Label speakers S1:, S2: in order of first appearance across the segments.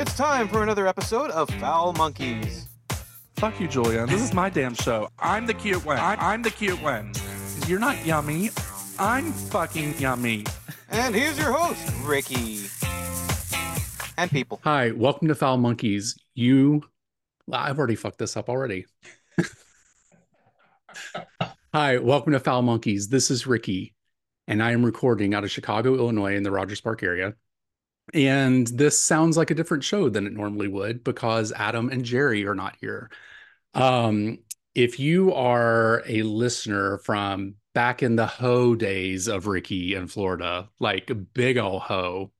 S1: It's time for another episode of Foul Monkeys.
S2: Fuck you, Julian. This is my damn show. I'm the cute one. I- am the cute one. You're not yummy. I'm fucking yummy.
S1: And here's your host, Ricky. And people.
S3: Hi, welcome to Foul Monkeys. You, I've already fucked this up already. Hi, welcome to Foul Monkeys. This is Ricky, and I am recording out of Chicago, Illinois, in the Rogers Park area. And this sounds like a different show than it normally would because Adam and Jerry are not here. Um, if you are a listener from back in the hoe days of Ricky in Florida, like big ol' hoe,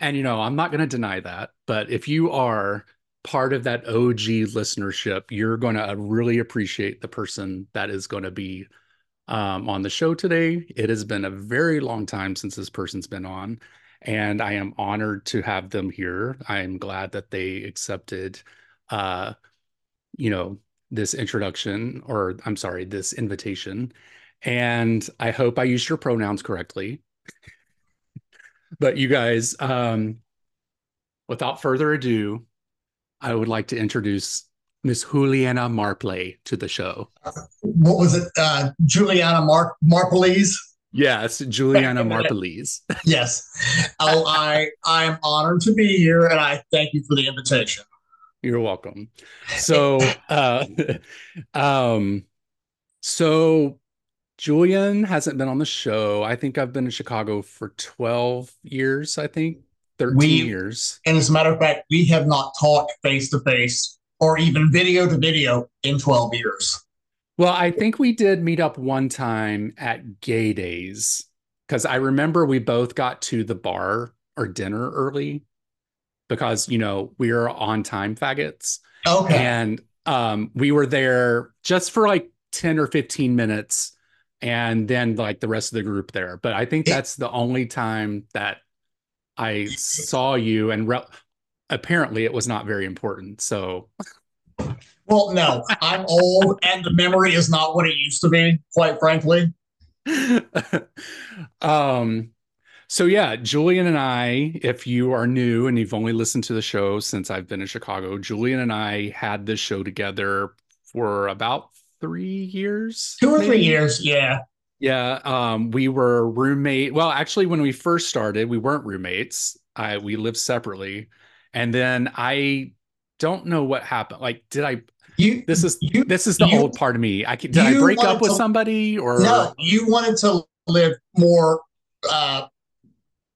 S3: and you know, I'm not going to deny that, but if you are part of that OG listenership, you're going to really appreciate the person that is going to be um, on the show today. It has been a very long time since this person's been on, and I am honored to have them here. I am glad that they accepted, uh, you know, this introduction, or I'm sorry, this invitation. And I hope I used your pronouns correctly. but you guys, um, without further ado, I would like to introduce Miss Juliana Marpley to the show.
S4: What was it? Uh, Juliana Mar- Marpleys?
S3: Yes, Juliana Marpleys.
S4: yes. Oh, I I am honored to be here and I thank you for the invitation.
S3: You're welcome. So uh um so Julian hasn't been on the show. I think I've been in Chicago for 12 years, I think. 13 we, years.
S4: And as a matter of fact, we have not talked face to face or even video to video in 12 years.
S3: Well, I think we did meet up one time at Gay Days because I remember we both got to the bar or dinner early because, you know, we are on time faggots.
S4: Okay.
S3: And um, we were there just for like 10 or 15 minutes and then like the rest of the group there. But I think that's the only time that I saw you, and re- apparently it was not very important. So,
S4: well, no, I'm old, and the memory is not what it used to be. Quite frankly.
S3: um. So yeah, Julian and I, if you are new and you've only listened to the show since I've been in Chicago, Julian and I had this show together for about three years.
S4: Two or maybe? three years, yeah.
S3: Yeah, um, we were roommate. Well, actually, when we first started, we weren't roommates. I we lived separately, and then I don't know what happened. Like, did I?
S4: You,
S3: this is
S4: you,
S3: this is the you, old part of me. I did I break up with to, somebody or
S4: no? You wanted to live more uh,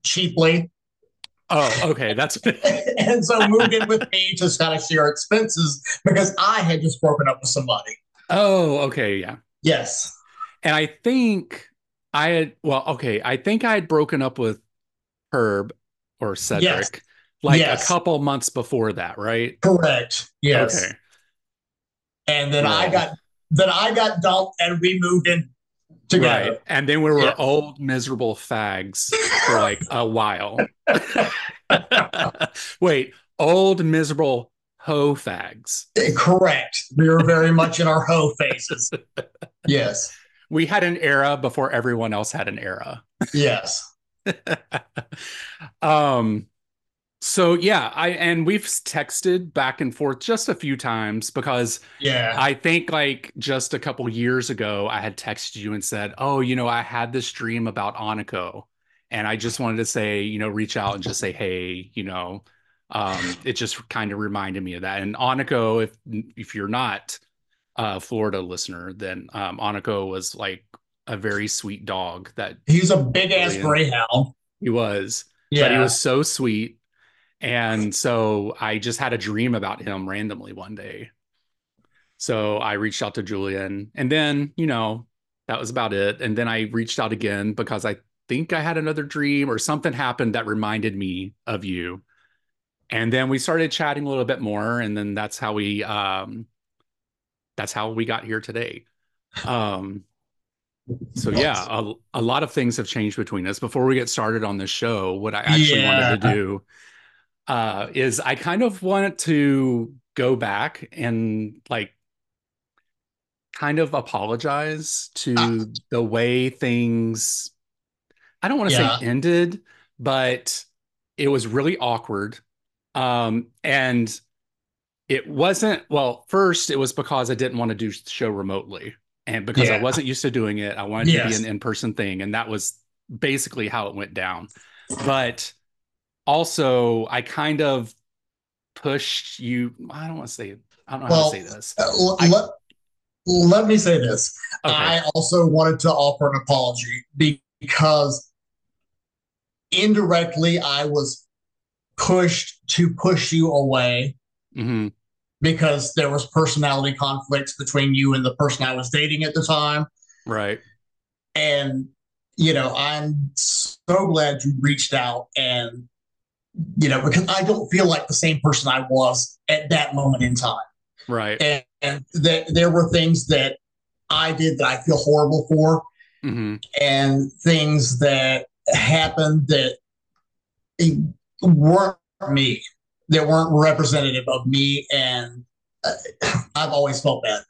S4: cheaply.
S3: Oh, okay, that's
S4: and so moved in with me to kind of share expenses because I had just broken up with somebody.
S3: Oh, okay, yeah.
S4: Yes.
S3: And I think I had, well, okay, I think I had broken up with Herb or Cedric yes. like yes. a couple months before that, right?
S4: Correct. Yes. Okay. And then I got, then I got dumped and we moved in together. Right.
S3: And then we were yeah. old, miserable fags for like a while. Wait, old, miserable hoe fags.
S4: Correct. We were very much in our hoe phases. Yes
S3: we had an era before everyone else had an era.
S4: Yes.
S3: um so yeah, I and we've texted back and forth just a few times because
S4: yeah,
S3: I think like just a couple years ago I had texted you and said, "Oh, you know, I had this dream about Aniko." And I just wanted to say, you know, reach out and just say, "Hey, you know, um, it just kind of reminded me of that." And Aniko, if if you're not a Florida listener, then um, Aniko was like a very sweet dog. That
S4: he's a big ass greyhound.
S3: He was, yeah. But he was so sweet, and so I just had a dream about him randomly one day. So I reached out to Julian, and then you know that was about it. And then I reached out again because I think I had another dream or something happened that reminded me of you. And then we started chatting a little bit more, and then that's how we um, that's how we got here today. Um, so yeah, a, a lot of things have changed between us. Before we get started on this show, what I actually yeah. wanted to do uh, is I kind of wanted to go back and like kind of apologize to uh, the way things I don't want to yeah. say ended, but it was really awkward Um, and it wasn't well, first it was because I didn't want to do the show remotely. And because yeah. I wasn't used to doing it, I wanted yes. to be an in-person thing. And that was basically how it went down. But also I kind of pushed you. I don't want to say I don't know well, how to say this. Uh, I,
S4: let, let me say this. Okay. I also wanted to offer an apology because indirectly I was pushed to push you away mm-hmm. because there was personality conflicts between you and the person I was dating at the time.
S3: Right.
S4: And you know, I'm so glad you reached out and you know, because I don't feel like the same person I was at that moment in time.
S3: Right.
S4: And, and that there were things that I did that I feel horrible for, mm-hmm. and things that happened that weren't me, that weren't representative of me, and uh, I've always felt bad.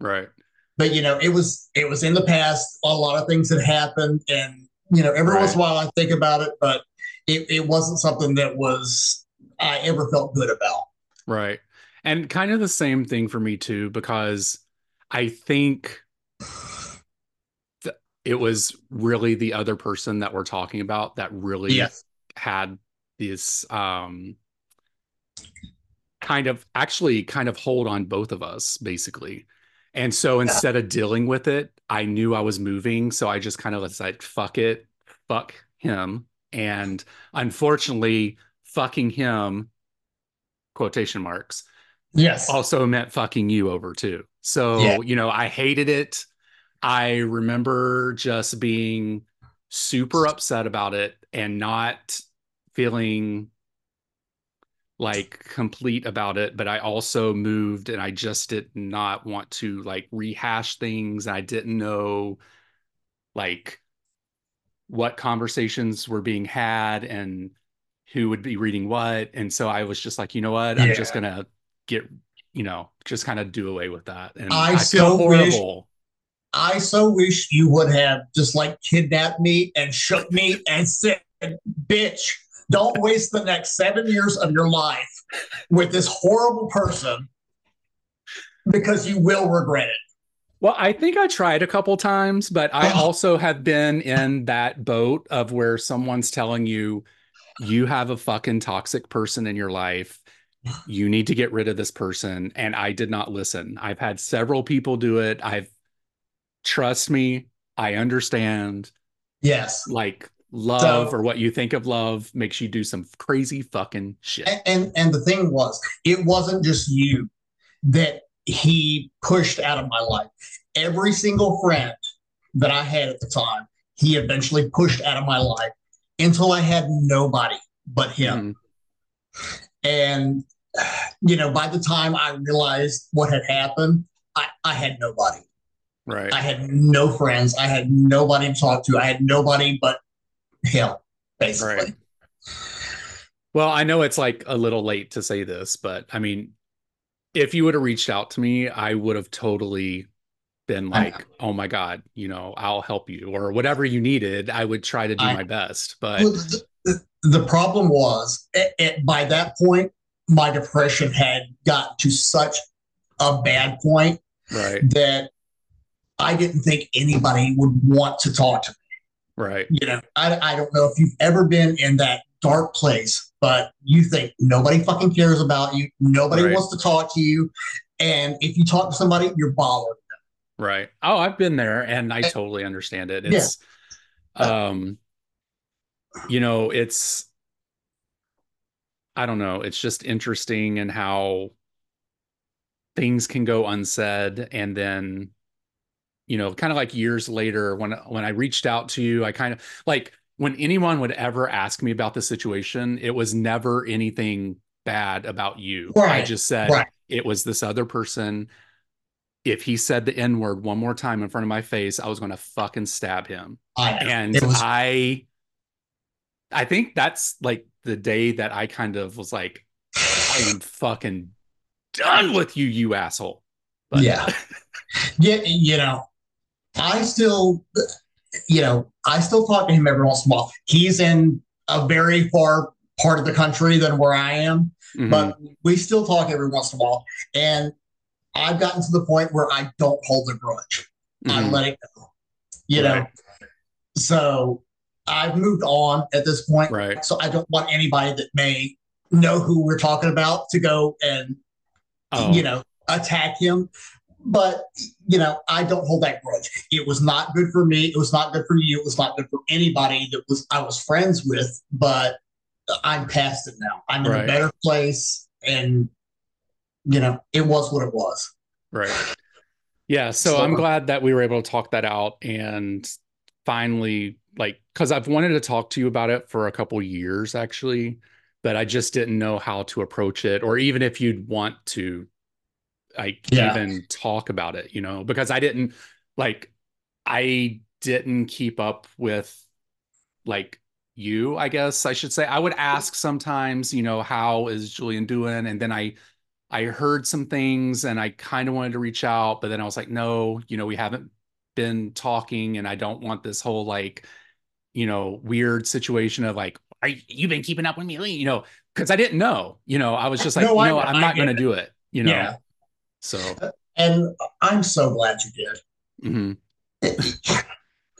S3: Right.
S4: But you know, it was it was in the past. A lot of things had happened, and you know, every right. once in a while I think about it, but it, it wasn't something that was I ever felt good about.
S3: Right. And kind of the same thing for me too, because I think th- it was really the other person that we're talking about that really yes. had this um kind of actually kind of hold on both of us basically. And so instead yeah. of dealing with it, I knew I was moving. So I just kind of was like, fuck it, fuck him. And unfortunately, fucking him, quotation marks,
S4: yes,
S3: also meant fucking you over too. So, yeah. you know, I hated it. I remember just being super upset about it and not feeling like complete about it but i also moved and i just did not want to like rehash things i didn't know like what conversations were being had and who would be reading what. And so I was just like, you know what? I'm just gonna get, you know, just kind of do away with that. And I, I feel horrible.
S4: Wish, I so wish you would have just like kidnapped me and shook me and said, bitch, don't waste the next seven years of your life with this horrible person because you will regret it.
S3: Well, I think I tried a couple times, but I oh. also have been in that boat of where someone's telling you you have a fucking toxic person in your life. You need to get rid of this person. And I did not listen. I've had several people do it. I've trust me, I understand.
S4: Yes.
S3: Like love so, or what you think of love makes you do some crazy fucking shit.
S4: And, and and the thing was, it wasn't just you that he pushed out of my life. Every single friend that I had at the time, he eventually pushed out of my life until I had nobody but him. Mm-hmm. And, you know, by the time I realized what had happened, I, I had nobody.
S3: Right.
S4: I had no friends. I had nobody to talk to. I had nobody but him, basically. Right.
S3: Well, I know it's like a little late to say this, but I mean, if you would have reached out to me, I would have totally been like, "Oh my god, you know, I'll help you," or whatever you needed. I would try to do I, my best. But well,
S4: the, the, problem was, it, it, by that point, my depression had got to such a bad point
S3: right.
S4: that I didn't think anybody would want to talk to me.
S3: Right.
S4: You know, I, I don't know if you've ever been in that dark place, but you think nobody fucking cares about you. Nobody right. wants to talk to you. And if you talk to somebody, you're bothered.
S3: Right. Oh, I've been there and I totally understand it. It's, yeah. um, you know, it's, I don't know. It's just interesting and in how things can go unsaid and then you know kind of like years later when when i reached out to you i kind of like when anyone would ever ask me about the situation, it was never anything bad about you. Right. I just said right. it was this other person. If he said the N word one more time in front of my face, I was going to fucking stab him. I and was- I, I think that's like the day that I kind of was like, I am fucking done with you, you asshole.
S4: But- yeah. yeah. You know, I still, you know, I still talk to him every once in a while. He's in a very far part of the country than where I am,
S3: Mhm.
S4: but we still talk every once in a while. And I've gotten to the point where I don't hold a grudge. I
S3: Mhm.
S4: let it go. You know, so I've moved on at this point.
S3: Right.
S4: So I don't want anybody that may know who we're talking about to go and
S3: Oh,
S4: you know attack him. But you know, I don't hold that grudge. It was not good for me. It was not good for you. It was not good for anybody that was I was friends with. But I'm past it now. I'm in
S3: Right.
S4: a better place, and you know, it was what it was.
S3: Right. Yeah. So
S4: So-
S3: I'm glad that we were able to talk that out and finally, like, because I've wanted to talk to you about it for a couple years actually, but I just didn't know how to approach it or even if you'd want to like
S4: Yeah.
S3: even talk about it, you know, because I didn't like, I didn't keep up with like you, I guess I should say. I would ask sometimes, you know, how is Julian doing? And then I, I heard some things and I kind of wanted to reach out, but then I was like, no, you know, we haven't been talking and I don't want this whole like, you know, weird situation of like, are you, been keeping up with me? You know, because I didn't know, you know, I was just like,
S4: No, I
S3: no,
S4: know,
S3: I'm
S4: I
S3: not going to do it, you know?
S4: Yeah.
S3: So,
S4: And I'm so glad you did.
S3: mhm,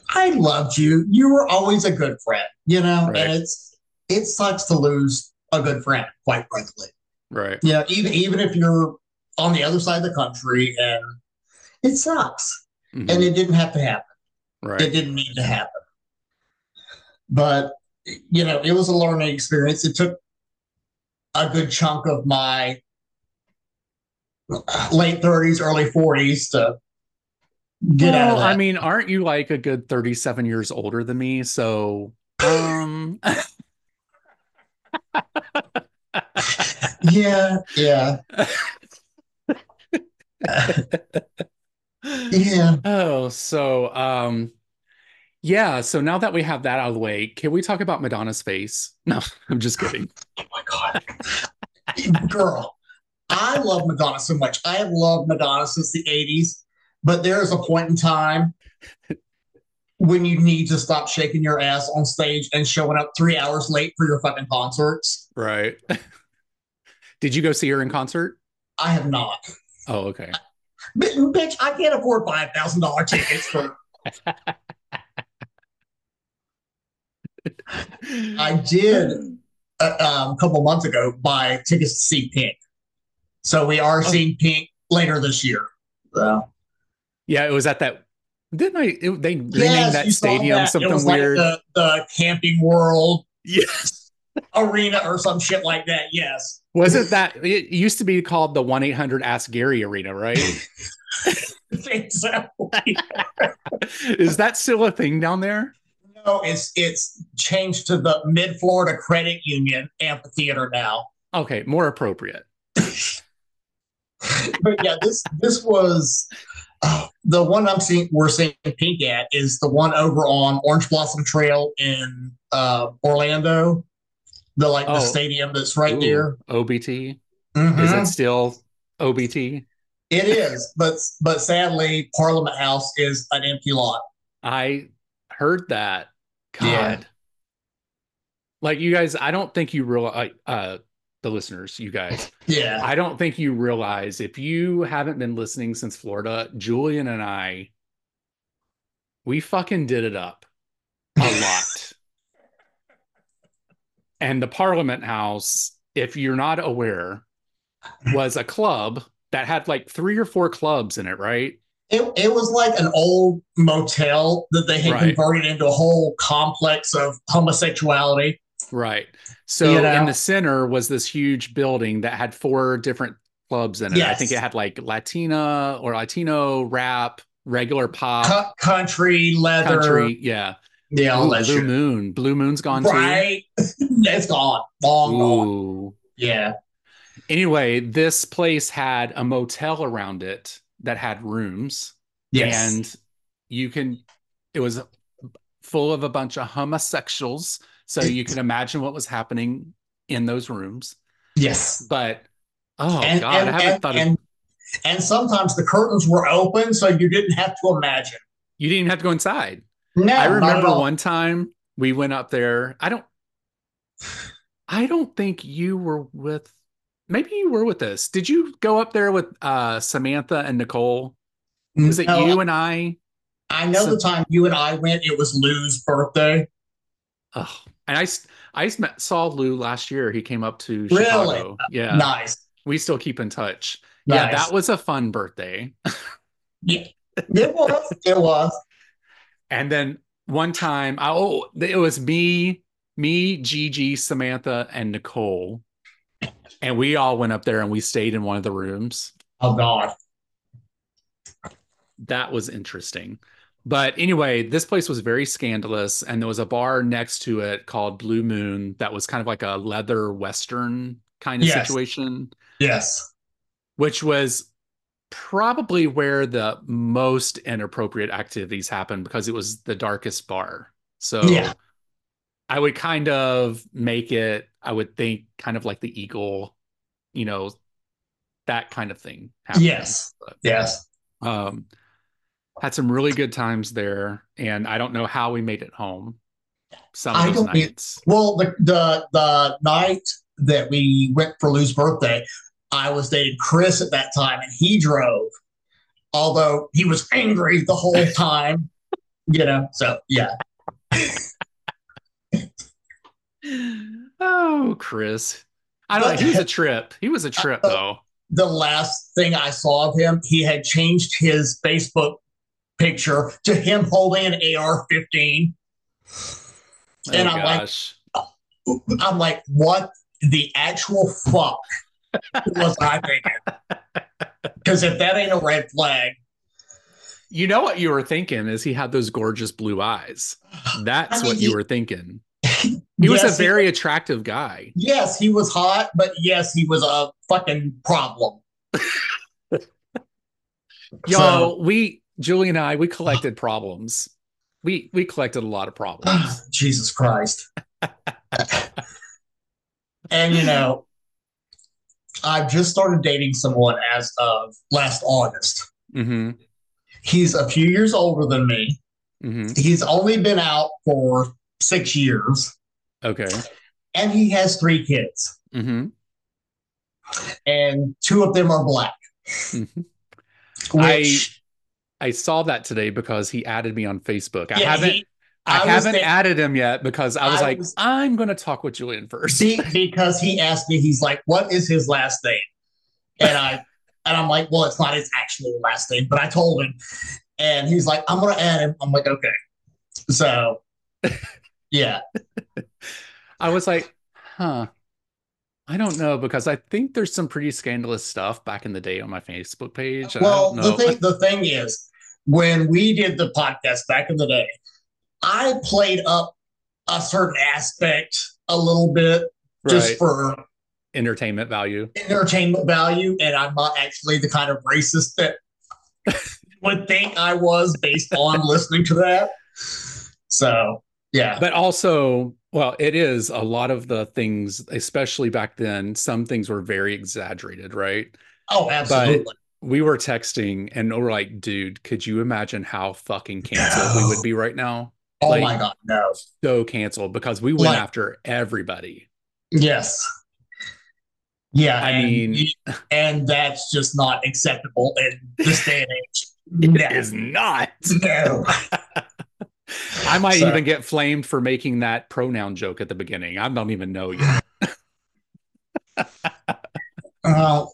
S4: I loved you. You were always a good friend, you know,
S3: Right.
S4: and it's it sucks to lose a good friend, quite frankly.
S3: right.
S4: You know, even even if you're on the other side of the country and it sucks.
S3: mhm,
S4: And it didn't have to happen.
S3: Right.
S4: It didn't need to happen. But you know, it was a learning experience. It took a good chunk of my late 30s, early 40s to get out of that.
S3: I mean, aren't you like a good 37 years older than me? So, um,
S4: yeah, yeah. Yeah.
S3: Oh, so um yeah, so now that we have that out of the way, can we talk about Madonna's face? No, I'm just kidding.
S4: Oh my God. Girl, I love Madonna so much. I have loved Madonna since the 80s, but there is a point in time when you need to stop shaking your ass on stage and showing up three hours late for your fucking concerts.
S3: Right. Did you go see her in concert?
S4: I have not.
S3: Oh, okay.
S4: Bi- Bitch, I can't afford $5,000 tickets for. I did uh, um, a couple months ago buy tickets to see Pink. So we are
S3: Oh.
S4: seeing Pink later this year. So.
S3: Yeah, it was at that didn't I it, they renamed
S4: Yes,
S3: that stadium
S4: that.
S3: Something
S4: was like
S3: weird?
S4: the, the Camping World
S3: yes.
S4: Arena or some shit like that. Yes.
S3: Wasn't that it used to be called the 1-800 Ask Gary Arena, right?
S4: exactly.
S3: Is that still a thing down there?
S4: no, it's it's changed to the Mid Florida Credit Union Amphitheater now.
S3: Okay, more appropriate.
S4: But yeah, this this was uh, the one I'm seeing. We're seeing Pink at is the one over on Orange Blossom Trail in uh, Orlando. The like
S3: Oh.
S4: the stadium that's right
S3: Ooh,
S4: there.
S3: OBT.
S4: Mhm.
S3: Is it still OBT?
S4: It is, but but sadly, Parliament House is an empty lot.
S3: I heard that. God.
S4: Yeah.
S3: Like you guys, I don't think you realize uh the listeners, you guys.
S4: Yeah,
S3: I don't think you realize if you haven't been listening since Florida, Julian and I we fucking did it up a lot. and the Parliament House, if you're not aware, was a club that had like three or four clubs in it, right?
S4: it it was like an old motel that they had
S3: Right.
S4: converted into a whole complex of homosexuality.
S3: Right. So
S4: You know?
S3: in the center was this huge building that had four different clubs in it. I think it had like Latina or Latino rap, regular pop,
S4: Co- country, leather,
S3: country. Yeah.
S4: yeah,
S3: Ooh, Blue
S4: shit.
S3: Moon. Blue Moon's gone too.
S4: Right, it's gone, long
S3: too.
S4: gone. Yeah,
S3: Anyway, this place had a motel around it that had rooms.
S4: yes,
S3: And you can, it was full of a bunch of homosexuals. So you can imagine what was happening in those rooms.
S4: yes.
S3: But oh
S4: and,
S3: god,
S4: and,
S3: I haven't
S4: and,
S3: thought of
S4: and, and sometimes the curtains were open, so you didn't have to imagine.
S3: you didn't even have to go inside.
S4: No,
S3: I remember one time we went up there. I don't I don't think you were with. Maybe you were with us. Did you go up there with uh, Samantha and Nicole? Was it
S4: No,
S3: you and I?
S4: I know
S3: So-
S4: the time you and I went, it was Lou's birthday.
S3: Oh, and I met, saw Lou last year. He came up to
S4: Really?
S3: Chicago. Yeah,
S4: Nice.
S3: we still keep in touch. Yeah, that was a fun birthday.
S4: yeah, It was. It was.
S3: And then one time, I, oh, it was me, me, Gigi, Samantha, and Nicole, and we all went up there and we stayed in one of the rooms.
S4: Oh God.
S3: That was interesting. But anyway, this place was very scandalous, and there was a bar next to it called Blue Moon that was kind of like a leather western kind of
S4: Yes.
S3: situation,
S4: Yes.
S3: which was probably where the most inappropriate activities happened because it was the darkest bar. So
S4: Yeah.
S3: I would kind of make it, I would think, kind of like the Eagle, you know, that kind of thing. happening.
S4: Yes. Yes.
S3: Um, had some really good times there, and I don't know how we made it home. Some
S4: I don't
S3: nights.
S4: Well, the the the night that we went for Lou's birthday, I was dating Chris at that time, and he drove. Although he was angry the whole time, you know. So yeah,
S3: Oh, Chris. I don't know. He was a trip. He was a trip,
S4: Uh,
S3: though.
S4: the last thing I saw of him, he had changed his Facebook picture to him holding an AR-15.
S3: Oh,
S4: and I'm like- I'm like, what the actual fuck was I thinking? Because if that ain't a red flag,
S3: you know what you were thinking is he had those gorgeous blue eyes. That's
S4: I mean,
S3: what you
S4: he-
S3: were thinking. He was a very attractive guy.
S4: yes, he was hot, but yes, he was a fucking problem.
S3: Yo,
S4: So-
S3: we Julie and I, we collected problems. We we collected a lot of problems.
S4: Jesus Christ. and you know, I've just started dating someone as of last August.
S3: hmm
S4: He's a few years older than me.
S3: hmm
S4: He's only been out for six years,
S3: Okay.
S4: and he has three kids,
S3: hmm
S4: and two of them are black.
S3: hmm
S4: Which
S3: I saw that today because he added me on Facebook. I
S4: yeah,
S3: haven't
S4: he-
S3: I,
S4: I
S3: haven't
S4: think-
S3: added him yet because I was
S4: I
S3: like,
S4: was-
S3: I'm gonna talk with Julian first.
S4: Be- because he asked me, he's like, "What is his last name?" And I and I'm like, "Well, it's not his actual last name," but I told him, and he's like, "I'm gonna add him." I'm like, "Okay." So, yeah,
S3: I was like, huh. I don't know because I think there's some pretty scandalous stuff back in the day on my Facebook page.
S4: well, the thing the thing is, when we did the podcast back in the day, I played up a certain aspect a little bit just
S3: right.
S4: for
S3: entertainment value.
S4: entertainment value, and I'm not actually the kind of racist that would think I was based on listening to that. So yeah,
S3: But also, well, it is a lot of the things, especially back then, some things were very exaggerated, right?
S4: oh absolutely.
S3: We were texting and we're like, dude, could you imagine how fucking canceled we would be right now?
S4: oh
S3: like-
S4: my god, no.
S3: So canceled because we went
S4: Like-
S3: after everybody.
S4: Yes. Yeah,
S3: I
S4: and,
S3: mean-
S4: and that's just not acceptable in this day and age.
S3: It
S4: No,
S3: is not.
S4: no.
S3: I might
S4: So-
S3: even get flamed for making that pronoun joke at the beginning. I don't even know yet.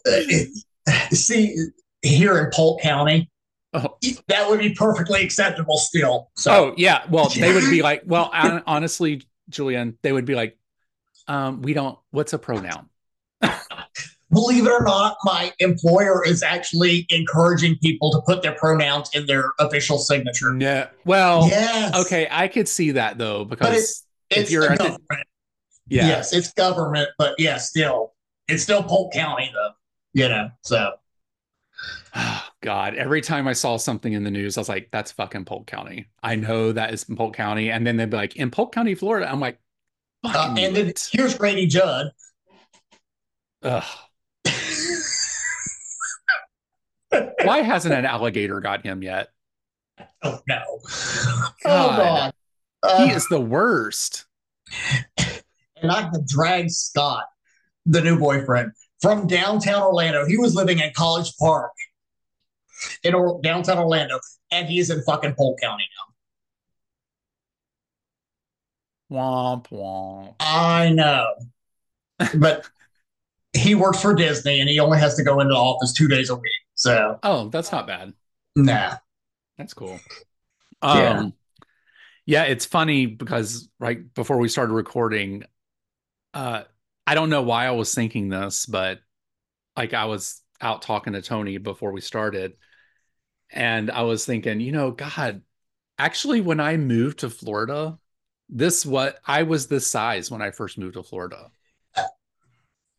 S4: It- see, here in Polk County,
S3: Oh.
S4: that would be perfectly acceptable still. So,
S3: Oh, yeah. Well, they would be like, well, honestly, Julian, they would be like, um, we don't, what's a pronoun?
S4: believe it or not, my employer is actually encouraging people to put their pronouns in their official signature.
S3: Yeah. Well,
S4: yes.
S3: okay. I could see that though, because if
S4: It's
S3: you're
S4: the government.
S3: yeah.
S4: Yes, it's government, but yeah, still, it's still Polk County though. You know, so
S3: Oh, God, every time I saw something in the news, I was like, that's fucking Polk County. I know that is in Polk County. And then they'd be like, in Polk County, Florida. I'm like,
S4: uh, and then here's Grady Judd.
S3: Ugh. Why hasn't an alligator got him yet?
S4: oh no! Oh
S3: God.
S4: god!
S3: He
S4: Uh,
S3: is the worst.
S4: and I had dragged Scott, the new boyfriend, from downtown Orlando. He was living in College Park in or- downtown Orlando, and he's in fucking Polk County now.
S3: Womp womp.
S4: I know, but he works for Disney, and he only has to go into the office two days a week. So,
S3: Oh, that's not bad.
S4: nah.
S3: That's cool.
S4: Yeah.
S3: Um, yeah, it's funny because right before we started recording, uh, I don't know why I was thinking this, but like I was out talking to Tony before we started, and I was thinking, you know, God, actually, when I moved to Florida, this what I was this size when I first moved to Florida.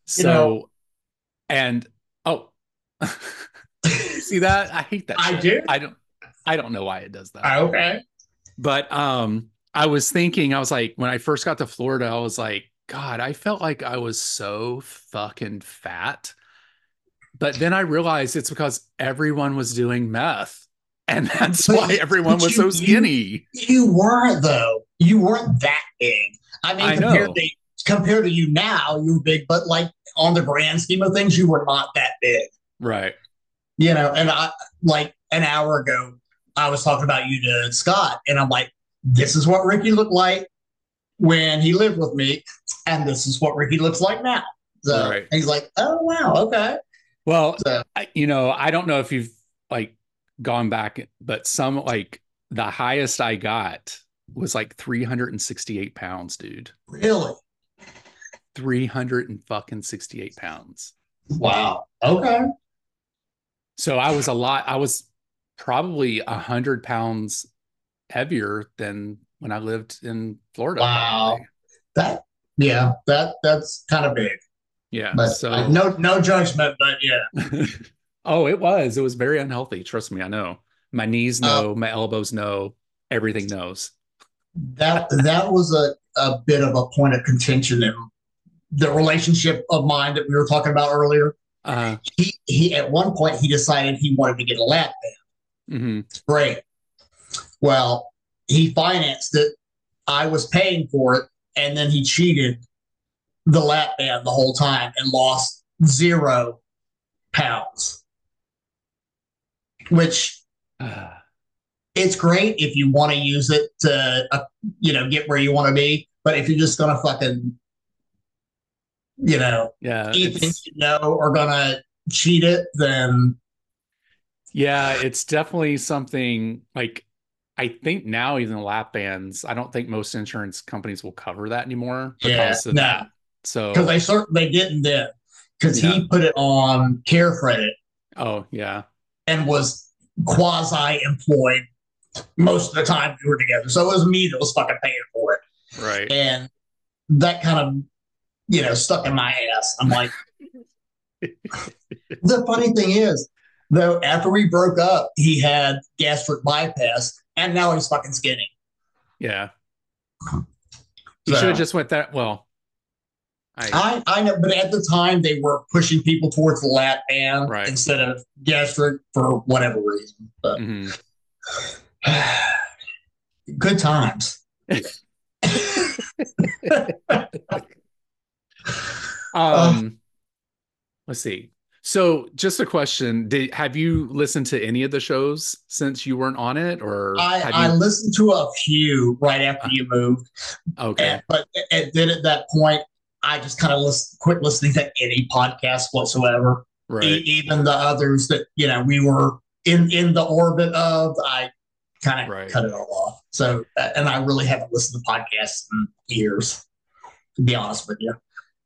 S3: So,
S4: know-
S3: and oh, see that? I hate that.
S4: I
S3: shit.
S4: do?
S3: I don't. I don't know why it does that
S4: Okay.
S3: but um i was thinking i was like when i first got to florida i was like god i felt like i was so fucking fat but then i realized it's because everyone was doing meth and that's
S4: But
S3: why everyone was
S4: you-
S3: so skinny
S4: You weren't though. You weren't that big. I mean,
S3: I
S4: compared
S3: know.
S4: to compared to you now, you were big, but like on the grand scheme of things, you were not that big.
S3: right
S4: You know, and I like an hour ago, I was talking about you to Scott, and I'm like, this is what Ricky looked like when he lived with me, and this is what Ricky looks like now. So
S3: Right.
S4: he's like, oh wow, okay.
S3: well
S4: So
S3: I, you know i don't know if you've like gone back but some like the highest i got was like 368 pounds dude
S4: really,
S3: 300 and fucking 68 pounds
S4: wow, okay.
S3: So I was a lot, I was probably a hundred pounds heavier than when I lived in Florida.
S4: Wow. That yeah, that that's kind of big.
S3: Yeah.
S4: But
S3: so
S4: uh, no no judgment, but yeah.
S3: oh, it was. It was very unhealthy. Trust me, I know. My knees
S4: Uh,
S3: know, my elbows know, everything knows.
S4: that that was a, a bit of a point of contention in the relationship of mine that we were talking about earlier.
S3: Uh
S4: He he at one point he decided he wanted to get a lap band.
S3: hmm
S4: Great. Well, he financed it. I was paying for it, and then he cheated the lap band the whole time and lost zero pounds. Which it's great if you want to use it to uh, you know get where you want to be but if you're just gonna fucking you know
S3: yeah. it's-
S4: things you know are gonna cheat it then
S3: Yeah, it's definitely something like I think now even lap bands, I don't think most insurance companies will cover that anymore
S4: Yeah,
S3: of
S4: no.
S3: that. So
S4: because they certainly didn't then because
S3: Yeah.
S4: he put it on care credit
S3: oh yeah.
S4: and was quasi employed most of the time we were together so it was me that was fucking paying for it
S3: Right.
S4: and that kind of you know stuck in my ass i'm like the funny thing is though after we broke up he had gastric bypass and now he's fucking skinny
S3: Yeah. You should have just went that well. I
S4: I, I know but at the time they were pushing people towards the lap band
S3: Right.
S4: instead of gastric for whatever reason but
S3: mhm.
S4: good times
S3: um let's see. So just a question. Did have you listened to any of the shows since you weren't on it or
S4: I,
S3: have
S4: I listened to a few right after you moved
S3: okay.
S4: And, but and then at that point, I just kind of list, quit listening to any podcast whatsoever. E-
S3: Right.
S4: even the others that you know we were in in the orbit of, I kind of
S3: Right.
S4: cut it all off. So, uh, and I really haven't listened to podcasts in years, to be honest with you.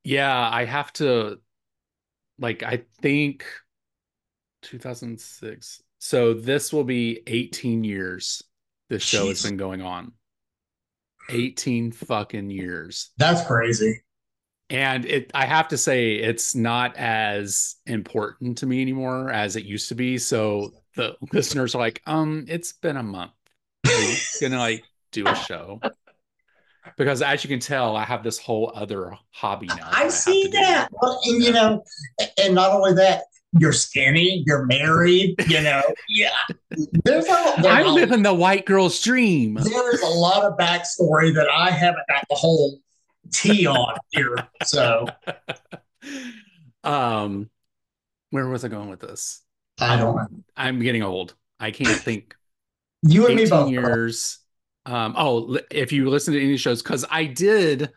S3: Yeah, I have to like I think 2006. So this will be 18 years this show has been going on. 18 fucking years.
S4: That's crazy.
S3: And it I have to say it's not as important to me anymore as it used to be. So the listeners are like, um, it's been a month. Are you gonna like do a show? Because as you can tell, I have this whole other hobby now. that
S4: I see that, Well, and you know, and not only that, you're skinny, you're married, you know, yeah. There's a, there's
S3: I'm living the white girl's dream.
S4: there is a lot of backstory that I haven't got the whole tea on here. So
S3: um, where was I going with this?
S4: I don't know.
S3: I'm getting old. I can't think.
S4: You and me both.
S3: years. Um, oh, if you listen to any shows, because I did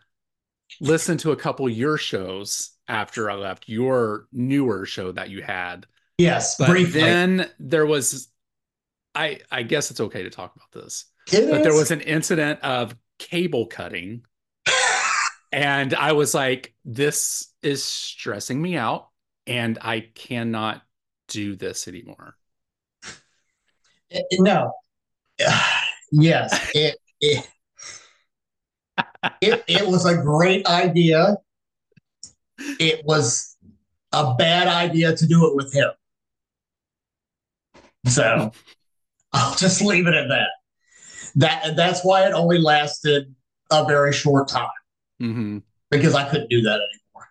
S3: listen to a couple of your shows after I left your newer show that you had.
S4: Yes,
S3: But
S4: briefly.
S3: then there was, I I guess it's okay to talk about this,
S4: It
S3: but there was an incident of cable cutting, and I was like, this is stressing me out, and I cannot do this anymore.
S4: No. Yes, it it, it it was a great idea. It was a bad idea to do it with him. So I'll just leave it at that. That that's why it only lasted a very short time
S3: hmm
S4: because I couldn't do that anymore.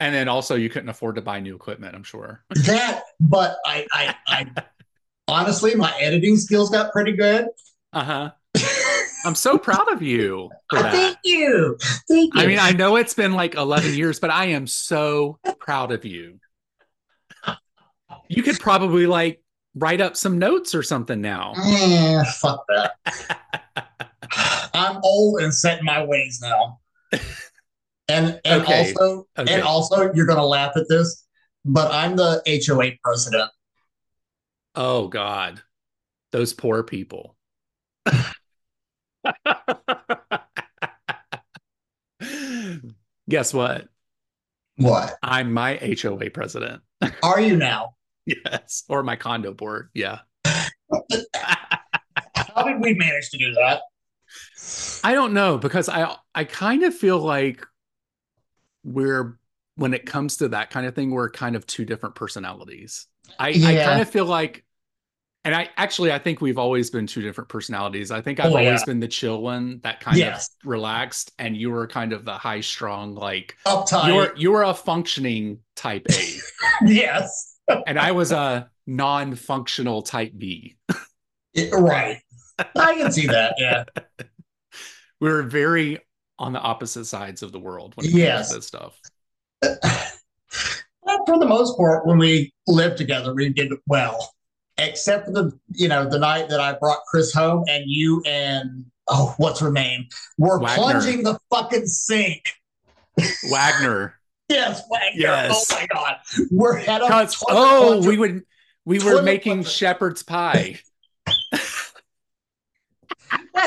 S3: And then also you couldn't afford to buy new equipment, I'm sure.
S4: That, but I I, I honestly my editing skills got pretty good.
S3: Uh-huh. I'm so proud of you for that.
S4: Thank you. Thank you.
S3: I mean, I know it's been like 11 years, but I am so proud of you. You could probably like write up some notes or something now.
S4: Eh, fuck that. I'm old and set in my ways now. And and
S3: Okay.
S4: also
S3: Okay.
S4: and also you're gonna laugh at this, but I'm the HOA president.
S3: Oh God. Those poor people. Guess what?
S4: What?
S3: I'm my HOA president.
S4: Are you now?
S3: Yes. Or my condo board. Yeah.
S4: How did we manage to do that?
S3: I don't know because I I kind of feel like we're when it comes to that kind of thing, we're kind of two different personalities. I, I kind of feel like and I actually I think we've always been two different personalities. I think I've
S4: Oh,
S3: always
S4: yeah.
S3: been the chill one that kind
S4: Yes.
S3: of relaxed, and you were kind of the high strung, like
S4: Uptight.
S3: you're you're a functioning type A,
S4: yes.
S3: and I was a non-functional type B.
S4: It- right. I can see that. Yeah.
S3: We were very on the opposite sides of the world when it
S4: Yes.
S3: comes to this stuff.
S4: But for the most part, when we lived together, we did well. Except for the, you know, the night that I brought Chris home and you and oh, what's her name? Were
S3: Wagner.
S4: plunging the fucking sink.
S3: Wagner.
S4: Yes, Wagner.
S3: Oh yes.
S4: Oh my god. We're head up.
S3: Oh, we would we were making
S4: plunger.
S3: shepherd's pie.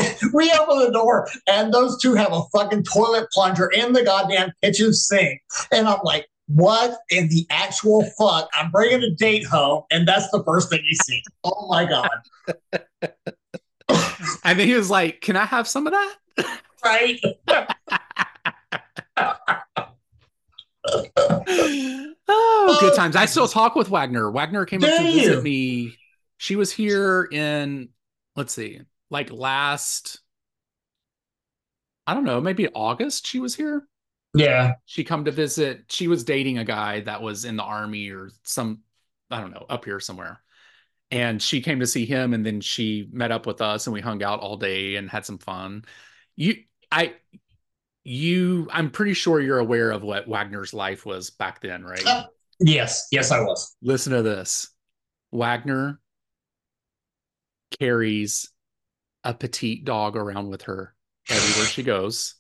S4: we open the door and those two have a fucking toilet plunger in the goddamn kitchen sink. And I'm like, what in the actual fuck? I'm bringing a date home, and that's the first thing you see. Oh my god.
S3: And then he was like, "Can I have some of that?"
S4: Right?
S3: oh, good oh. times. I still talk with Wagner. Wagner came up to visit me. She was here in let's see, like last I don't know, maybe August she was here.
S4: Yeah.
S3: She come to visit. She was dating a guy that was in the army or some I don't know, up here somewhere. And she came to see him and then she met up with us and we hung out all day and had some fun. You I you I'm pretty sure you're aware of what Wagner's life was back then, right?
S4: Uh, Yes. Yes, I was.
S3: Listen to this. Wagner carries a petite dog around with her everywhere she goes.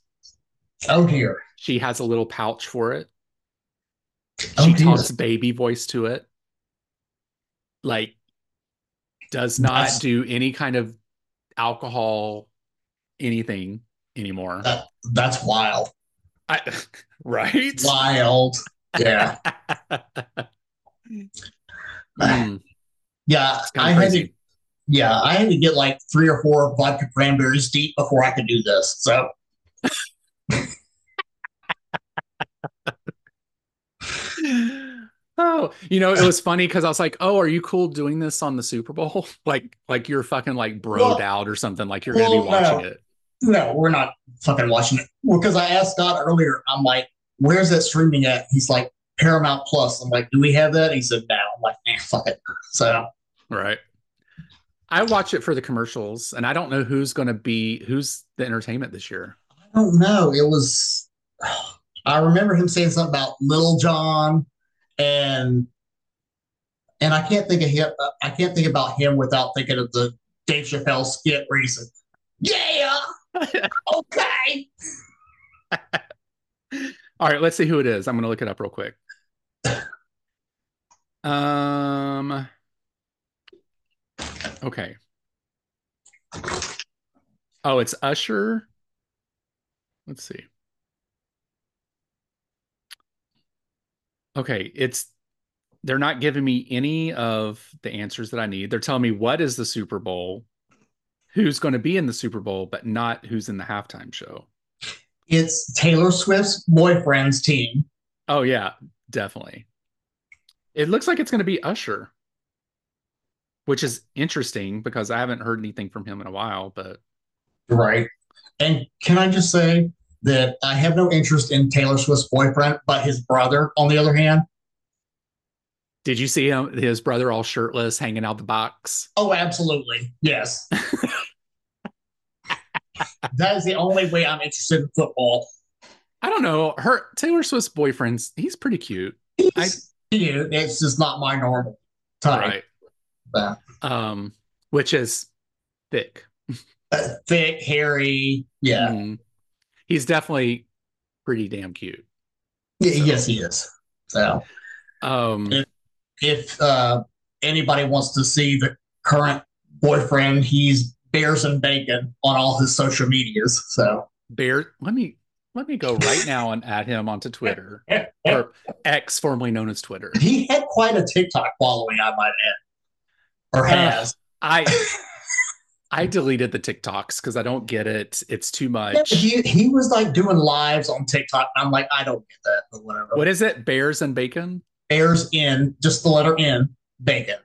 S4: Oh dear.
S3: She has a little pouch for it.
S4: Oh
S3: She
S4: dear.
S3: talks baby voice to it. Like does not
S4: That's-
S3: do any kind of alcohol anything anymore.
S4: That, that's wild.
S3: I, right?
S4: Wild. Yeah.
S3: Mm,
S4: Yeah. I had to yeah, I had to get like three or four vodka cranberries deep before I could do this. So
S3: Oh, you know, it was funny because I was like, "Oh, are you cool doing this on the Super Bowl? like, like you're fucking like broed
S4: Well-
S3: out or something? Like you're gonna be watching
S4: no.
S3: it?"
S4: no, we're not fucking watching it. Well, because I asked Scott earlier, I'm like, where's that streaming at? He's like, Paramount Plus. I'm like, do we have that? He said, no. I'm like, eh, fuck it. So
S3: Right. I watch it for the commercials, and I don't know who's going to be who's the entertainment this year.
S4: I don't know. It was. I remember him saying something about Lil Jon, and and I can't think of him. I can't think about him without thinking of the Dave Chappelle skit reason. "Yeah, okay."
S3: All right, let's see who it is. I'm going to look it up real quick. Um. Okay. Oh, it's Usher. Let's see. Okay, it's they're not giving me any of the answers that I need. They're telling me what is the Super Bowl, who's going to be in the Super Bowl, but not who's in the halftime show.
S4: It's Taylor Swift's boyfriend's team.
S3: Oh yeah, definitely. It looks like it's going to be Usher, which is interesting because I haven't heard anything from him in a while. But
S4: Right. And can I just say that I have no interest in Taylor Swift's boyfriend, but his brother, on the other hand,
S3: did you see him, his brother, all shirtless, hanging out the box?
S4: oh, absolutely. Yes. that is the only way I'm interested in football.
S3: I don't know. Her Taylor Swift's boyfriend's he's pretty cute,
S4: He's cute. It's just not my normal type.
S3: right?
S4: Yeah.
S3: Um, which is thick.
S4: Uh, thick, hairy. Yeah.
S3: Mhm. He's definitely pretty damn cute.
S4: Y-
S3: So-
S4: Yes, he is. So
S3: Um,
S4: Yeah. if uh, anybody wants to see the current boyfriend, he's bears and bacon on all his social medias. So
S3: Bear, let me let me go right now and add him onto Twitter or X, formerly known as Twitter.
S4: he had quite a TikTok following, I might add, or
S3: Uh,
S4: has.
S3: I I deleted the TikToks because I don't get it. It's too much.
S4: but he he was like doing lives on TikTok, and I'm like, I don't get that, but whatever.
S3: What is it? Bears and bacon?
S4: Bears in just the letter N, bacon.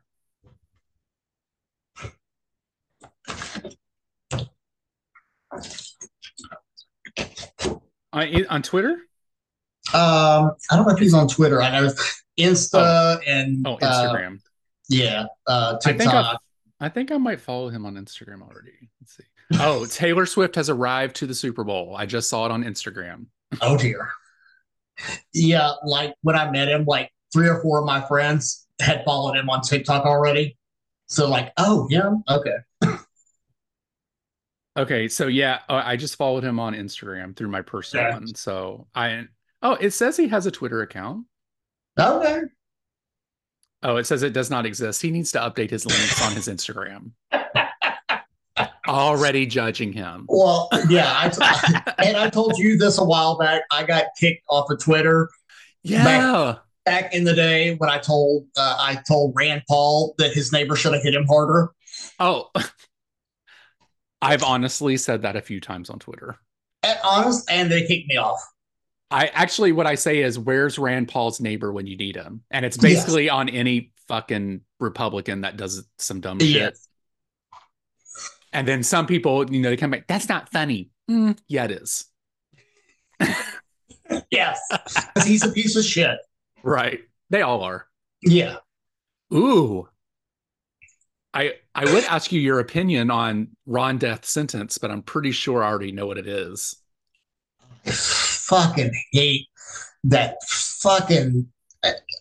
S3: On, on Twitter?
S4: Um, I don't know if he's on Twitter. I know Insta and
S3: Oh,
S4: uh,
S3: Instagram.
S4: yeah, uh,
S3: I think
S4: TikTok.
S3: I, I think I might follow him on Instagram already. Let's see. Oh, Taylor Swift has arrived to the Super Bowl. I just saw it on Instagram.
S4: Oh dear. Yeah, like when I met him, like three or four of my friends had followed him on TikTok already. So like, oh yeah, okay.
S3: Okay, so yeah, uh, I just followed him on Instagram through my personal
S4: Yeah.
S3: one. So I oh, it says he has a Twitter account.
S4: Okay.
S3: Oh, it says it does not exist. He needs to update his links on his Instagram. Already judging him.
S4: Well, yeah, I t- and I told you this a while back. I got kicked off of Twitter
S3: Yeah.
S4: back in the day when I told uh, I told Rand Paul that his neighbor should have hit him harder.
S3: Oh, I've honestly said that a few times on Twitter.
S4: And honest, and they kicked me off.
S3: I actually, what I say is, where's Rand Paul's neighbor when you need him? And it's
S4: Yes.
S3: basically on any fucking Republican that does some dumb shit. And then some people, you know, they come back, that's not funny. Mm, yeah, it is.
S4: Yes, 'Cause he's a piece of shit.
S3: Right. They all are.
S4: Yeah.
S3: Ooh. I I would ask you your opinion on Ron death sentence, but I'm pretty sure I already know what it is.
S4: Fucking hate that fucking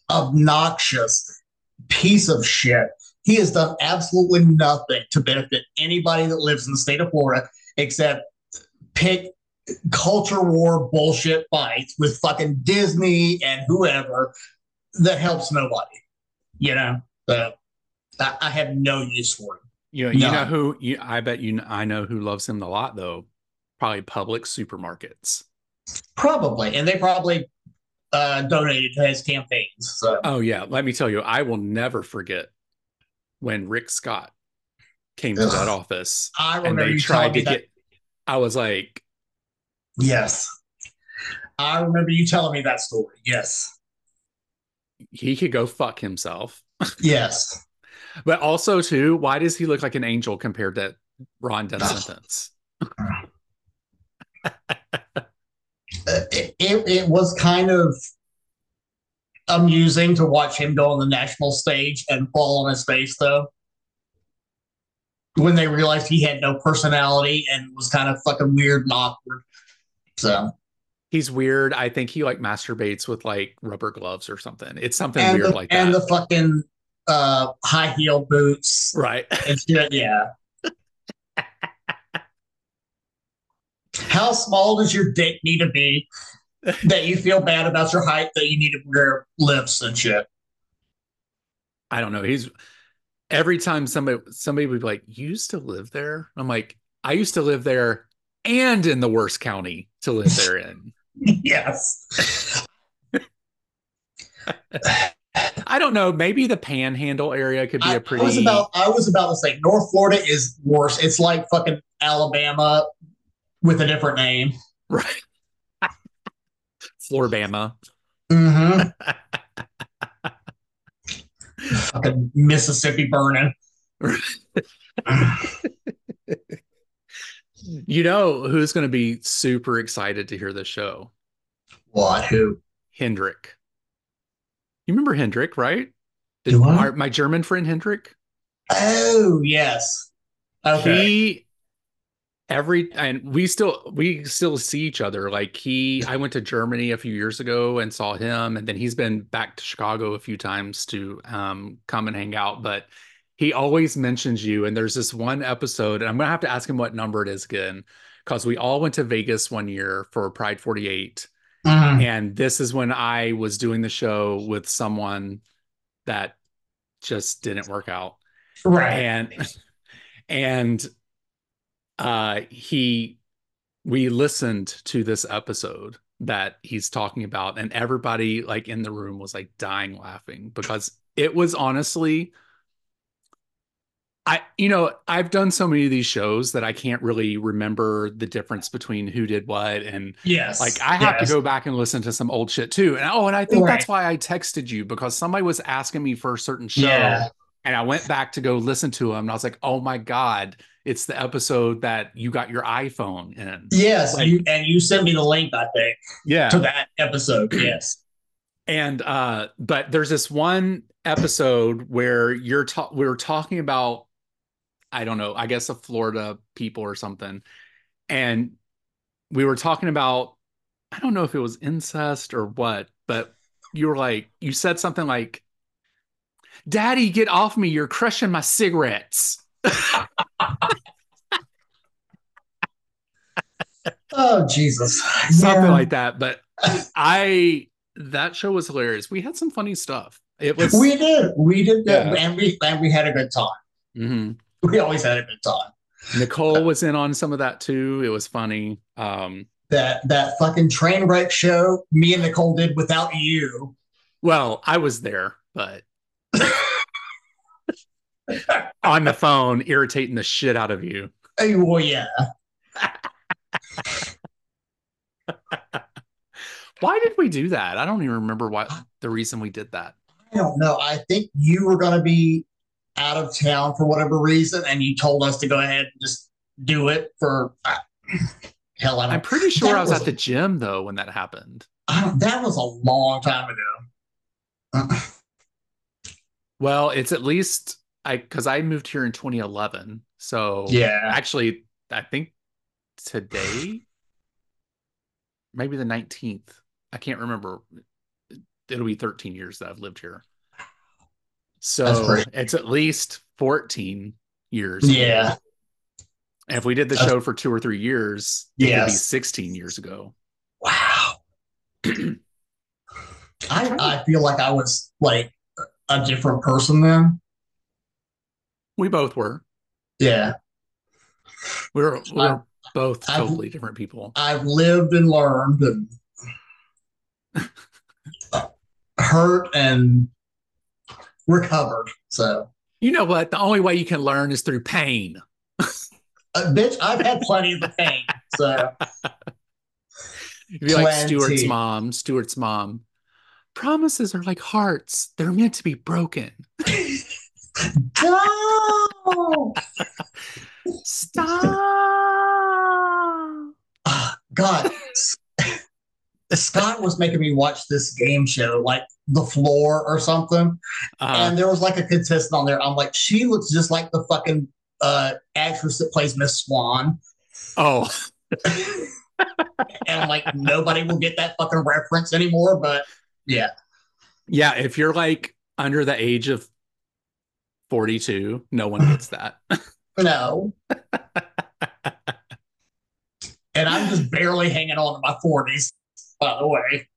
S4: obnoxious piece of shit. He has done absolutely nothing to benefit anybody that lives in the state of Florida except pick culture war bullshit fights with fucking Disney and whoever that helps nobody. You know, so I, I have no use for him.
S3: You know, you
S4: No.
S3: know who you, I bet you I know who loves him a lot though. Probably Publix supermarkets.
S4: Probably, and they probably uh, donated to his campaigns. So
S3: Oh yeah, let me tell you, I will never forget when Rick Scott came to that office
S4: I
S3: and
S4: remember
S3: they
S4: you
S3: tried to get I was like,
S4: Yes. I remember you telling me that story. Yes.
S3: he could go fuck himself.
S4: Yes.
S3: But also too, why does he look like an angel compared to Ron death sentence?
S4: Uh, It, it, it was kind of amusing to watch him go on the national stage and fall on his face, though. When they realized he had no personality and was kind of fucking weird and awkward. So
S3: He's weird. I think he like masturbates with like rubber gloves or something. It's something
S4: and
S3: weird
S4: the,
S3: like that.
S4: and the fucking uh high heel boots
S3: right.
S4: and. Yeah. How small does your dick need to be that you feel bad about your height that you need to wear lifts and shit?
S3: I don't know. He's every time somebody somebody would be like, "You used to live there?" I'm like, "I used to live there and in the worst county to live there in."
S4: yes.
S3: I don't know. Maybe the Panhandle area could be
S4: I,
S3: a pretty.
S4: I was about I was about to say North Florida is worse. It's like fucking Alabama with a different name.
S3: right. Floribama.
S4: Mm-hmm. fucking Mississippi burning.
S3: You know who's going to be super excited to hear this show?
S4: What? Who?
S3: Hendrik. You remember Hendrik, right? The-
S4: I?
S3: our- my German friend Hendrik.
S4: Oh yes. Okay.
S3: He every and we still we still see each other. Like he I went to Germany a few years ago and saw him, and then he's been back to Chicago a few times to um come and hang out. But he always mentions you, and there's this one episode, and I'm gonna have to ask him what number it is again, because we all went to Vegas one year for Pride 48.
S4: Mhm.
S3: And this is when I was doing the show with someone that just didn't work out
S4: Right.
S3: and and uh he we listened to this episode that he's talking about and everybody like in the room was like dying laughing because it was honestly I you know I've done so many of these shows that I can't really remember the difference between who did what and
S4: yes.
S3: like I have
S4: yes.
S3: to go back and listen to some old shit too. And oh, and I think that's why I texted you because somebody was asking me for a certain show.
S4: Yeah.
S3: And I went back to go listen to him and I was like, oh my God, it's the episode that you got your iPhone in.
S4: Yes.
S3: Like-
S4: you, and you sent me the link, I think,
S3: Yeah.
S4: to that episode. Yes.
S3: And uh, but there's this one episode where you're ta- we were talking about, I don't know, I guess a Florida people or something. And we were talking about, I don't know if it was incest or what, but you were like, you said something like, Daddy, get off me, you're crushing my cigarettes.
S4: Oh Jesus.
S3: Something
S4: Yeah.
S3: like that. But I that show was hilarious. We had some funny stuff. It was
S4: We did. We did.
S3: Yeah.
S4: And we and we had a good time.
S3: Mhm.
S4: We always had a good time.
S3: Nicole was in on some of that too. It was funny. Um,
S4: That that fucking train wreck show me and Nicole did without you.
S3: well, I was there, but on the phone, irritating the shit out of you.
S4: Hey, well, yeah.
S3: Why did we do that? I don't even remember what the reason we did that.
S4: I don't know. I think you were going to be out of town for whatever reason, and you told us to go ahead and just do it for. Uh, hell, I
S3: I'm pretty sure
S4: That
S3: I was,
S4: was-
S3: at the gym though when that happened.
S4: I. That was a long time ago.
S3: Well, it's at least I because I moved here in 2011. So
S4: yeah.
S3: actually, I think today, maybe the 19th. I can't remember. It'll be 13 years that I've lived here. So it's at least 14 years.
S4: Yeah.
S3: And if we did the
S4: That's-
S3: show for two or three years, it could be 16 years ago.
S4: Wow. I I feel like I was like a different person then.
S3: We both were.
S4: Yeah.
S3: We were, we were both
S4: I've-
S3: totally different people.
S4: I've lived and learned and hurt and recovered. So,
S3: You know what? The only way you can learn is through pain.
S4: uh, bitch, I've had plenty of the pain. So,
S3: You'd be like
S4: Plenty.
S3: Stuart's mom. Stuart's mom. Promises are like hearts. They're meant to be broken.
S4: no!
S3: Stop.
S4: Ah, God, Scott was making me watch this game show, like The Floor or something.
S3: Uh,
S4: and there was like a contestant on there. I'm like, she looks just like the fucking uh, actress that plays Miss Swan.
S3: oh,
S4: and I'm like, nobody will get that fucking reference anymore. But yeah,
S3: Yeah, if you're like under the age of 42, no one gets that.
S4: no. and I'm just barely hanging on to my 40s, by the way.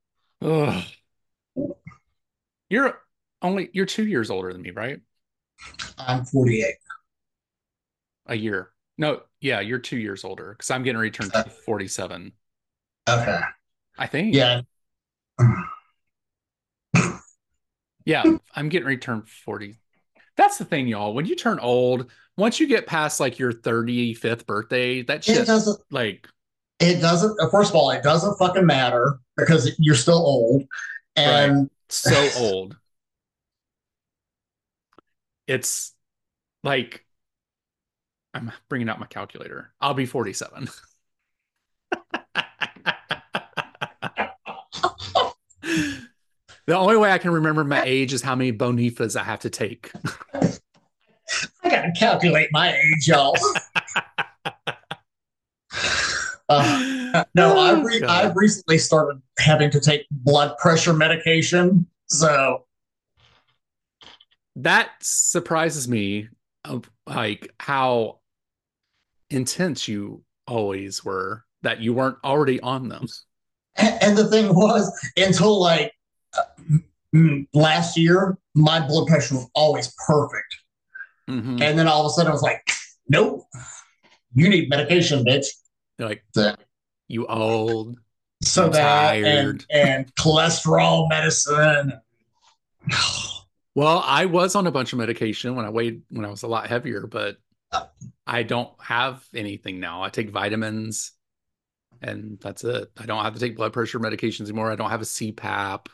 S3: Ugh. You're only you're two years older than me, right?
S4: I'm 48.
S3: A year. No, yeah, you're two years older because I'm getting returned to 47.
S4: Okay.
S3: I think.
S4: Yeah.
S3: Yeah, I'm getting returned 40. That's the thing, y'all. When you turn old, once you get past like your 35th birthday, that
S4: It
S3: shit
S4: doesn't
S3: like
S4: it doesn't uh, first of all it doesn't fucking matter because you're still old and
S3: so old. It's like I'm bringing out my calculator. I'll be 47. the only way I can remember my age is how many bonifas I have to take.
S4: i gotta calculate my age y'all Uh, no I've, re-
S3: Oh,
S4: I've recently started having to take blood pressure medication so
S3: that surprises me of like how intense you always were that you weren't already on them.
S4: and the thing was until like last year my blood pressure was always perfect
S3: Mhm.
S4: and then all of a sudden i was like nope you need medication bitch
S3: You're like
S4: So-
S3: you old.
S4: so
S3: I'm
S4: that and,
S3: tired.
S4: and cholesterol medicine.
S3: Well, I was on a bunch of medication when I weighed when I was a lot heavier, but I don't have anything now. I take vitamins and that's it. I don't have to take blood pressure medications anymore. I don't have a CPAP.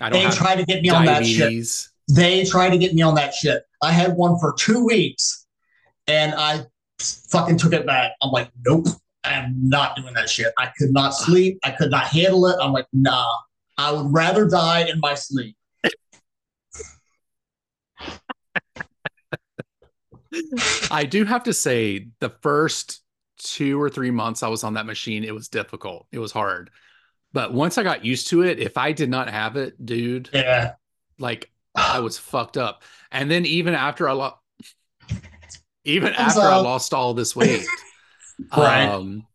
S3: I don't
S4: They tried to get me on that shit. They tried to get me on that shit. I had one for two weeks, and I fucking took it back. I'm like, nope, I'm not doing that shit. I could not sleep. I could not handle it. I'm like, nah. I would rather die in my sleep.
S3: I do have to say the first two or three months I was on that machine, it was difficult. It was hard. But once I got used to it, if I did not have it, dude,
S4: Yeah.
S3: like I was fucked up. And then even after I lost, even
S4: Thumbs
S3: after I lost all this weight,
S4: Right.
S3: um,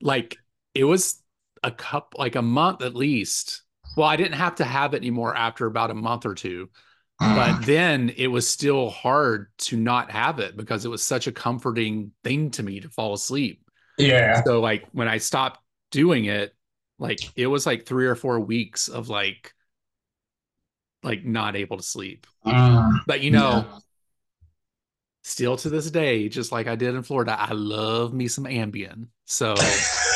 S3: like it was a cup, like a month at least. Well, I didn't have to have it anymore after about a month or two, but then it was still hard to not have it because it was such a comforting thing to me to fall asleep.
S4: yeah.
S3: So like when I stopped doing it, like it was like three or four weeks of like like not able to sleep.
S4: Mm.
S3: But you know, still to this day, just like I did in Florida, I love me some Ambien. So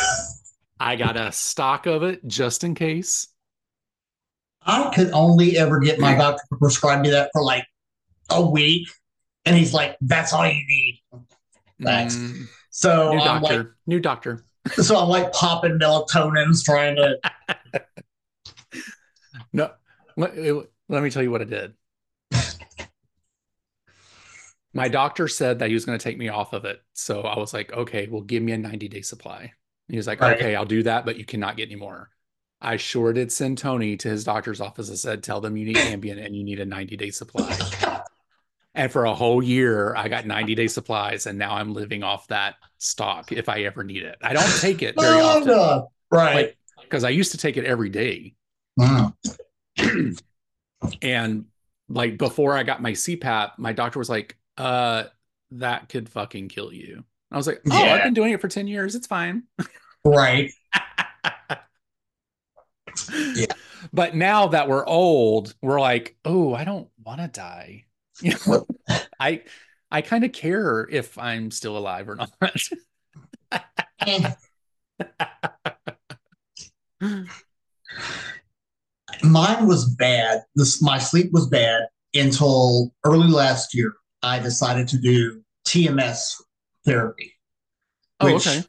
S3: I got a stock of it just in case.
S4: I could only ever get my doctor to prescribe me that for like a week. And he's like, that's all you need. Thanks.
S3: Mm,
S4: So
S3: new
S4: I'm
S3: doctor.
S4: like,
S3: new doctor.
S4: so I'm like popping melatonins, trying to.
S3: No, let, let me tell you what I did. My doctor said that he was going to take me off of it. So I was like, okay, well, give me a 90 day supply. He was like,
S4: Right.
S3: okay, I'll do that, but you cannot get any more. I sure did send Tony to his doctor's office and said, tell them you need Ambien and you need a 90 day supply. And for a whole year, I got 90 day supplies, and now I'm living off that stock if I ever need it. I don't take it very
S4: Oh,
S3: often
S4: no. Right.
S3: because I used to take it every day.
S4: Wow.
S3: and like before I got my CPAP, my doctor was like, uh, that could fucking kill you. I was like, oh, I've been doing it for 10 years. It's fine.
S4: Right. Yeah.
S3: But now that we're old, we're like, oh, I don't want to die. You know, I I kind of care if I'm still alive or not.
S4: Mine was bad. This my sleep was bad until early last year. I decided to do TMS therapy.
S3: oh,
S4: which,
S3: okay.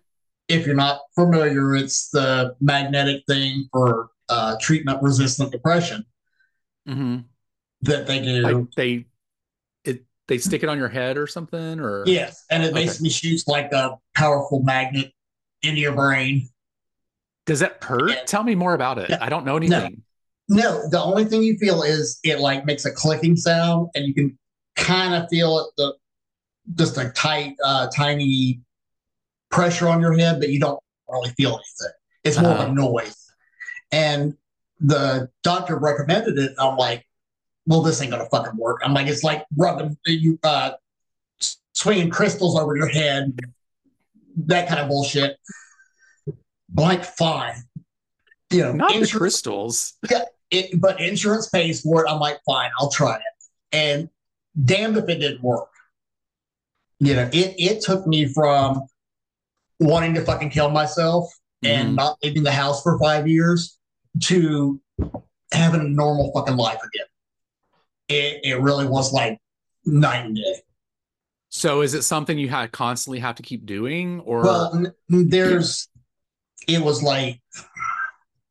S4: If you're not familiar, it's the magnetic thing for uh, treatment resistant depression
S3: hmm
S4: that they do.
S3: Like they they stick it on your head or something or
S4: Yes, and it
S3: Okay.
S4: basically shoots like a powerful magnet into your brain.
S3: Does it hurt?
S4: Yeah.
S3: Tell me more about it.
S4: No.
S3: I don't know anything.
S4: No, the only thing you feel is it like makes a clicking sound, and you can kind of feel it the just a tight, uh, tiny pressure on your head, but you don't really feel anything. It's more of
S3: Uh-huh.
S4: a noise. And the doctor recommended it. I'm like, well, this ain't gonna fucking work. I'm like, it's like rubbing you uh, swinging crystals over your head, that kind of bullshit. Like, fine. You know,
S3: Not the crystals.
S4: it, but insurance pays for it. I'm like, fine, I'll try it. And damned if it didn't work. You know, it it took me from wanting to fucking kill myself and
S3: Mhm.
S4: not leaving the house for five years to having a normal fucking life again. It it really was like night and day.
S3: So is it something you had constantly have to keep doing or
S4: Well, there's it was like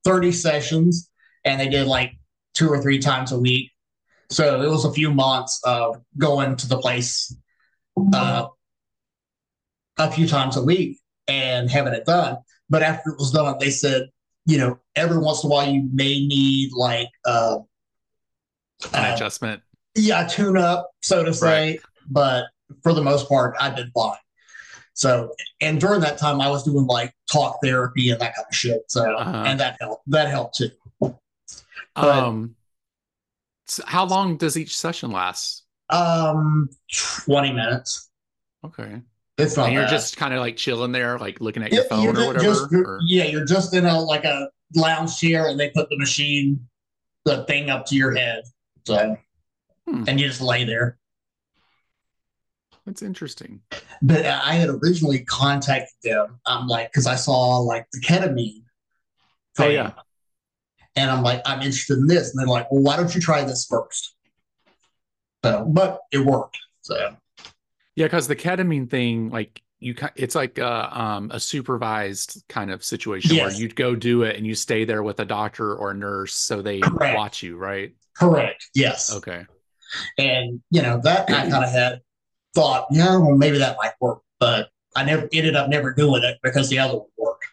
S4: 30 sessions and they did like two or three times a week. So it was a few months of going to the place uh, a few times a week and having it done. But after it was done, they said, you know, every once in a while you may need like uh,
S3: an
S4: uh,
S3: adjustment?
S4: yeah, tune up, so to say. But for the most part, I did fine. So, and during that time, I was doing like talk therapy and that kind of shit. So,
S3: Uh-huh.
S4: and that helped. That helped too. but-
S3: Um so how long does each session last?
S4: Um, twenty minutes.
S3: Okay.
S4: It's not.
S3: and you're
S4: bad.
S3: just kind of like chilling there, like looking at your phone or whatever.
S4: just-
S3: or-
S4: yeah, you're just in a like a lounge chair, and they put the machine, the thing up to your head. So,
S3: Hmm.
S4: and you just lay there.
S3: That's interesting.
S4: But I had originally contacted them. I'm like, because I saw like the ketamine.
S3: Oh, yeah.
S4: And I'm like, I'm interested in this. And they're like, well, why don't you try this first? So, but it worked. So,
S3: Yeah, because the ketamine thing, like you, ki- it's like a, um, a supervised kind of situation where you'd go do it and you stay there with a doctor or a nurse so they
S4: Correct.
S3: watch you, right?
S4: Correct. Yes.
S3: Okay.
S4: And, you know, that I kind of had thought, yeah, well, maybe that might work. But I never ended up never doing it because the other one worked.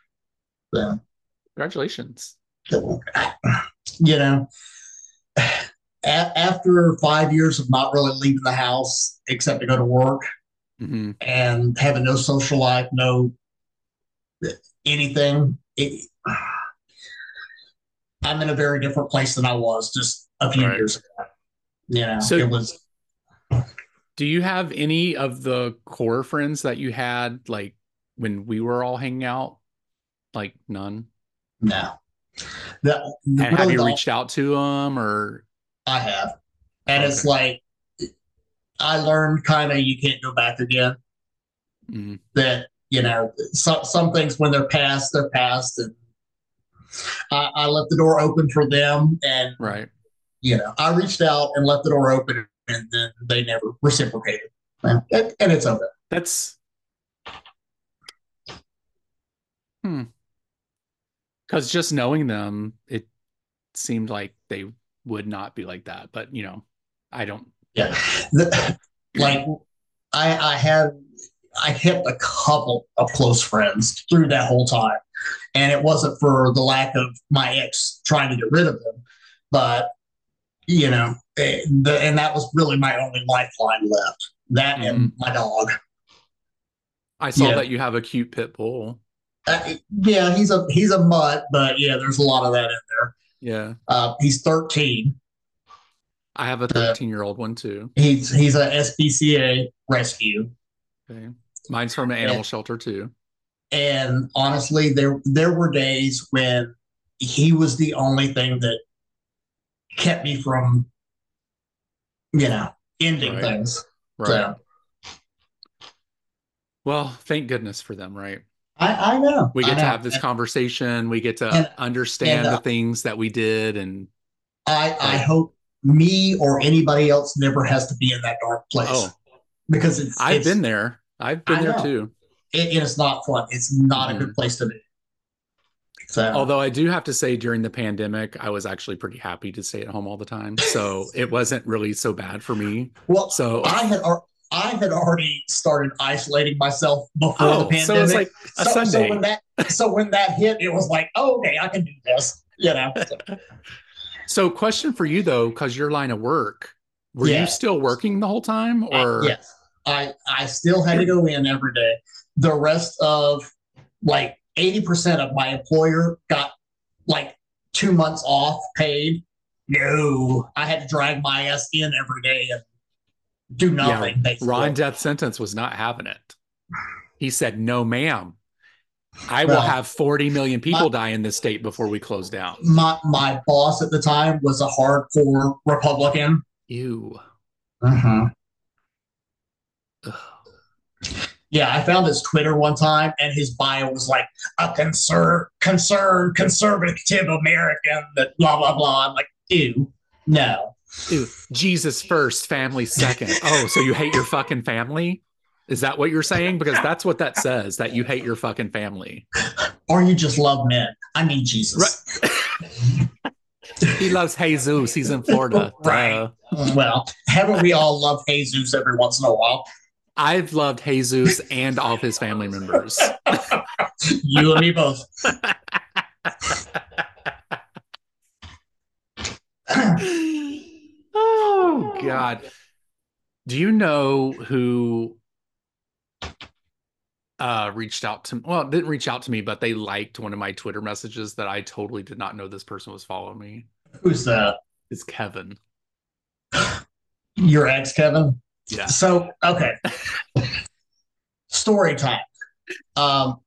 S4: So,
S3: Congratulations.
S4: you know, a- after five years of not really leaving the house except to go to work,
S3: hmm
S4: and having no social life, no anything. It, I'm in a very different place than I was just a few
S3: Right.
S4: years ago. You know,
S3: So-
S4: it was
S3: Do you have any of the core friends that you had like when we were all hanging out? Like none.
S4: no. The,
S3: And have
S4: really
S3: you
S4: the-
S3: reached out to them or?
S4: I have, and it's like I learned kind of you can't go back again.
S3: Mhm.
S4: That you know, some some things when they're past, they're past, and I, I left the door open for them, and
S3: Right.
S4: You know, I reached out and left the door open, and then they never reciprocated, and, and it's okay.
S3: That's hmm. Because just knowing them, it seemed like they would not be like that. But you know, I don't.
S4: Yeah, the, like I I had I hit a couple of close friends through that whole time, and it wasn't for the lack of my ex trying to get rid of them, but you know, eh, the, and that was really my only lifeline left. That and my dog.
S3: I saw
S4: Yeah.
S3: that you have a cute pit bull.
S4: Uh, yeah, he's a he's a mutt, but yeah, there's a lot of that in there.
S3: Yeah,
S4: Uh, he's 13.
S3: I have a 13 year old one too.
S4: He's he's a SPCA rescue.
S3: Okay, mine's from an animal shelter too.
S4: And honestly, there there were days when he was the only thing that kept me from, you know, ending
S3: Right.
S4: things.
S3: Right.
S4: So
S3: Well, thank goodness for them, right?
S4: I, I know.
S3: We get to have this
S4: And
S3: conversation. We get to
S4: And-
S3: understand
S4: and, uh,
S3: the things that we did, and
S4: I I hope me or anybody else never has to be in that dark place.
S3: oh,
S4: because it's
S3: I've
S4: it's,
S3: been there. I've been there
S4: know.
S3: too.
S4: It, it's not fun. It's not
S3: Mhm.
S4: a good place to be. So
S3: Although I do have to say, during the pandemic, I was actually pretty happy to stay at home all the time, so it wasn't really so bad for me.
S4: well,
S3: So
S4: I had I had already started isolating myself before the
S3: Oh,
S4: pandemic.
S3: so it's like a
S4: so, so when that so when that hit, it was like, oh, okay, I can do this. You know. So,
S3: So, question for you though, because your line of work, were you still working the whole time, or
S4: yes, I I still had to go in every day. The rest of like eighty percent of my employer got like two months off paid. No, I had to drag my ass in every day and do nothing. basically.
S3: Ron Death Sentence was not having it? He said, "No, ma'am. I will have 40 million people
S4: my-
S3: die in this state before we close down."
S4: my my boss at the time was a hardcore Republican.
S3: Ew.
S4: Mm-hmm.
S3: Ugh.
S4: Yeah, I found his Twitter one time, and his bio was like a concern, concerned, conservative American. That blah blah blah. I'm like, ew, no.
S3: Ew. Jesus first, family second. Oh, so you hate your fucking family? Is that what you're saying? Because that's what that says, that you hate your fucking family.
S4: Or you just love men. I mean, Jesus.
S3: He loves Jesus. He's in Florida.
S4: Right.
S3: Duh.
S4: Well, haven't we all loved Jesus every once in a while?
S3: I've loved Jesus and all of his family members.
S4: You and me both.
S3: oh God. Do you know who uh reached out to well, didn't reach out to me, but they liked one of my Twitter messages that I totally did not know this person was following me.
S4: Who's that?
S3: Is Kevin.
S4: Your ex, Kevin.
S3: Yeah.
S4: So okay. Story time. Um,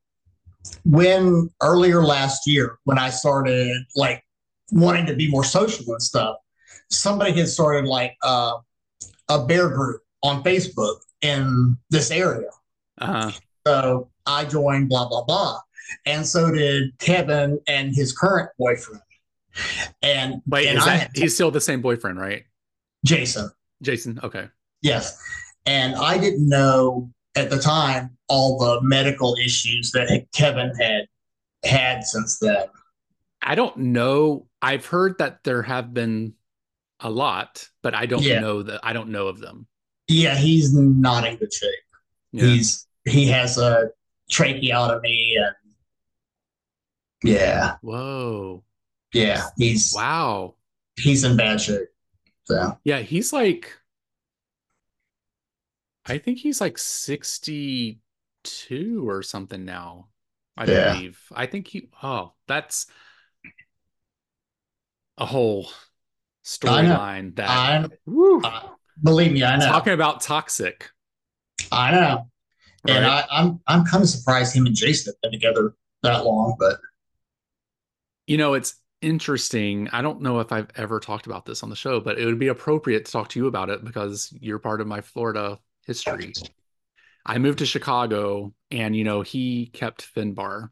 S4: when earlier last year, when I started like wanting to be more social and stuff, somebody had started like uh, a bear group on Facebook in this area.
S3: Uh-huh.
S4: So I joined blah blah blah. And so did Kevin and his current boyfriend. And
S3: Wait,
S4: and
S3: is
S4: I
S3: that
S4: had
S3: he's still the same boyfriend, right?
S4: Jason.
S3: Jason. Okay.
S4: Yes. And I didn't know at the time all the medical issues that Kevin had had since then.
S3: I don't know. I've heard that there have been a lot, but I don't
S4: Yeah.
S3: know that I don't know of them.
S4: Yeah, he's not in good shape.
S3: Yeah.
S4: He's he has a tracheotomy and yeah,
S3: Whoa.
S4: yeah, he's
S3: Wow.
S4: he's in bad shape. So
S3: Yeah, he's like I think he's like 62 or something now. I
S4: Yeah.
S3: believe. I think he oh, that's a whole storyline that
S4: I uh, believe me, I know.
S3: talking about toxic.
S4: I know. And? I, I'm I'm kind of surprised him and Jason have been together that long, but
S3: You know, it's interesting. I don't know if I've ever talked about this on the show, but it would be appropriate to talk to you about it because you're part of my Florida history. I moved to Chicago and, you know, he kept Finbar.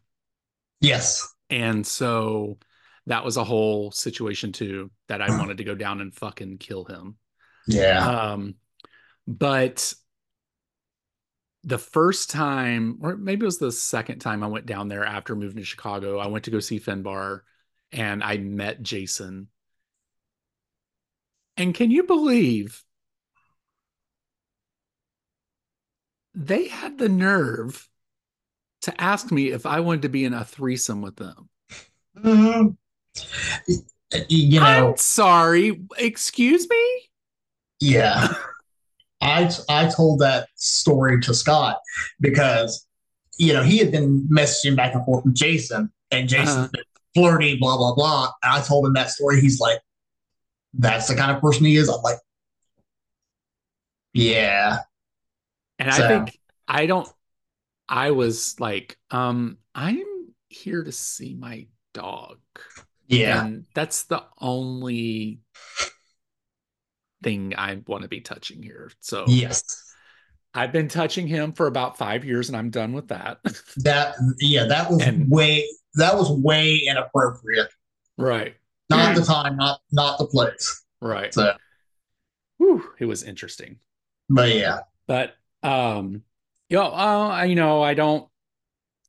S4: yes.
S3: And so that was a whole situation too that I wanted to go down and fucking kill him.
S4: Yeah.
S3: Um, but the first time, or maybe it was the second time I went down there after moving to Chicago, I went to go see Finbar and I met Jason. And can you believe they had the nerve to ask me if I wanted to be in a threesome with them?
S4: Mhm. You know,
S3: I'm sorry. Excuse me?
S4: yeah. I I told that story to Scott because you know he had been messaging back and forth with Jason, and Jason's
S3: Uh-huh.
S4: been flirty, blah blah blah. And I told him that story. He's like, "That's the kind of person he is." I'm like, "Yeah,
S3: And
S4: So-
S3: I think I don't I was like, um, I'm here to see my dog.
S4: yeah,
S3: And that's the only thing I want to be touching here. So
S4: yes."
S3: I've been touching him for about five years and I'm done with that.
S4: That yeah, that was
S3: And-
S4: way that was way inappropriate.
S3: right.
S4: Not the time, not not the place.
S3: Right.
S4: So,
S3: Whew, it was interesting.
S4: but yeah,
S3: But um yo, know, uh, I- you know, I don't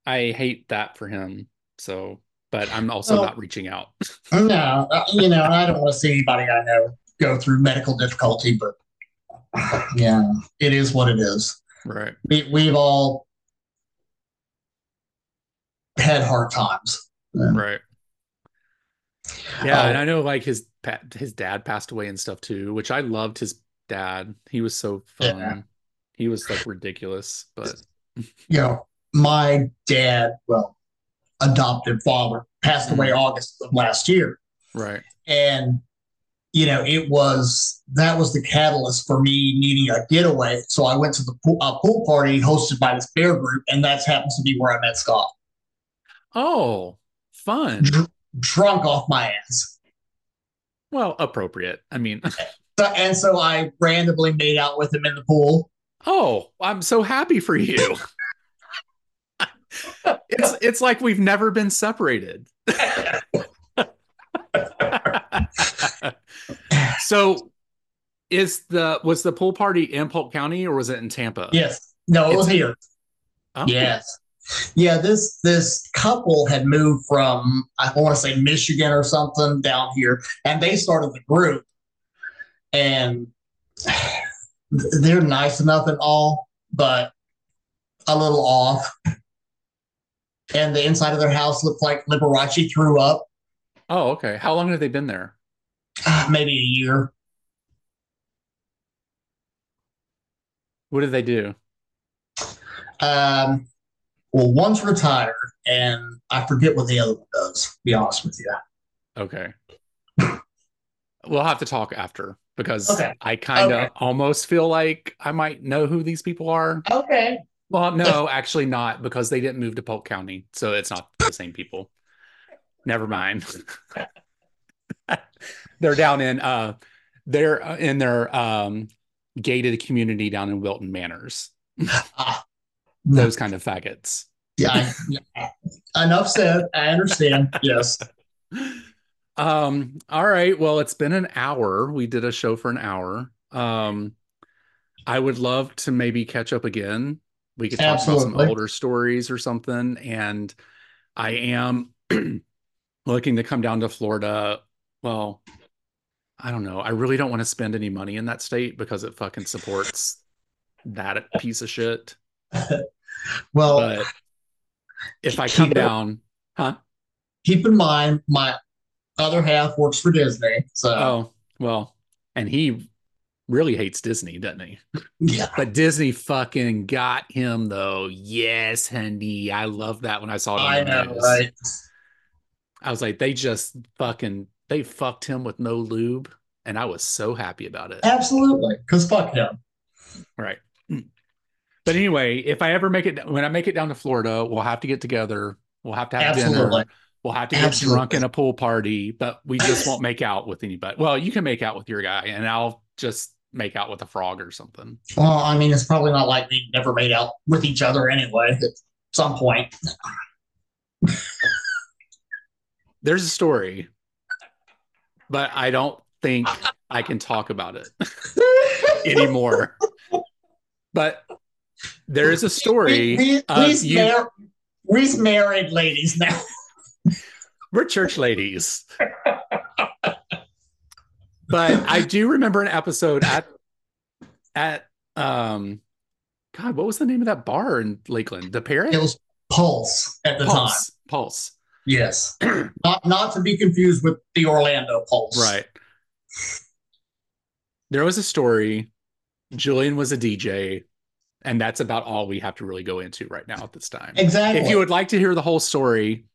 S3: I hate that for him. So but I'm also
S4: Well-
S3: not reaching out.
S4: no, uh, you know, I don't want to see anybody I know go through medical difficulty, but yeah, it is what it is.
S3: Right.
S4: We we've all had hard times.
S3: Right. Yeah,
S4: Oh.
S3: and I know like his his dad passed away and stuff too, which I loved his dad. He was so fun. He was like ridiculous, but
S4: You know, my dad, well, adopted father, passed away August of last year.
S3: right.
S4: and you know it was that was the catalyst for me needing a getaway so i went to the pool, uh, pool party hosted by this bear group and that happens to be where i met scott
S3: Oh, fun.
S4: Dr- drunk off my ass
S3: Well, appropriate. I mean,
S4: and so i randomly made out with him in the pool
S3: oh, I'm so happy for you. it's it's like we've never been separated. so is the was the pool party in Polk County or was it in Tampa?
S4: yes no it was
S3: It's-
S4: here
S3: Oh,
S4: yes yeah this this couple had moved from i want to say michigan or something down here and they started the group and they're nice enough and all but a little off and the inside of their house looked like liberace threw up
S3: Oh, okay. How long have they been there?
S4: maybe a year
S3: What did they do?
S4: um well one's retired and i forget what the other one does to be honest with you
S3: Okay. We'll have to talk after because
S4: Okay.
S3: I kind of
S4: Okay.
S3: almost feel like I might know who these people are.
S4: okay
S3: Well, no, actually not because they didn't move to Polk County, so it's not the same people. Never mind. they're down in uh they're in their um gated community down in Wilton Manors.
S4: Ah,
S3: Those kind of faggots.
S4: yeah, I, enough said. I understand. Yes.
S3: Um, all right. Well, it's been an hour. We did a show for an hour. Um, I would love to maybe catch up again. We could talk about some older stories or something. And I am looking to come down to Florida. Well, I don't know. I really don't want to spend any money in that state because it fucking supports that piece of shit.
S4: Well,
S3: But if I come down, huh?
S4: keep in mind my other half works for Disney. So
S3: Oh, well, and he really hates Disney, doesn't he?
S4: yeah.
S3: But Disney fucking got him though. Yes, honey. I love that when I saw it
S4: I know,
S3: news.
S4: right?
S3: I was like, they just fucking they fucked him with no lube, and I was so happy about it.
S4: Absolutely. Because fuck him.
S3: Right. But anyway, if I ever make it when I make it down to Florida, we'll have to get together. We'll have to have
S4: Absolutely.
S3: dinner. We'll have to get
S4: Absolutely.
S3: drunk in a pool party, but we just won't make out with anybody. Well, you can make out with your guy, and I'll just make out with a frog or something.
S4: Well, I mean, it's probably not like we never made out with each other anyway at some point.
S3: There's a story, but I don't think I can talk about it anymore. But there is a story.
S4: We, we,
S3: of
S4: we's,
S3: you-
S4: mar- we's married ladies now.
S3: We're church ladies. but I do remember an episode at at um God, what was the name of that bar in Lakeland? The Parrot?
S4: It was Pulse at the time.
S3: Pulse. Pulse.
S4: Yes. not not to be confused with the Orlando Pulse.
S3: Right. There was a story. Julian was a DJ, and that's about all we have to really go into right now at this time.
S4: Exactly.
S3: If you would like to hear the whole story,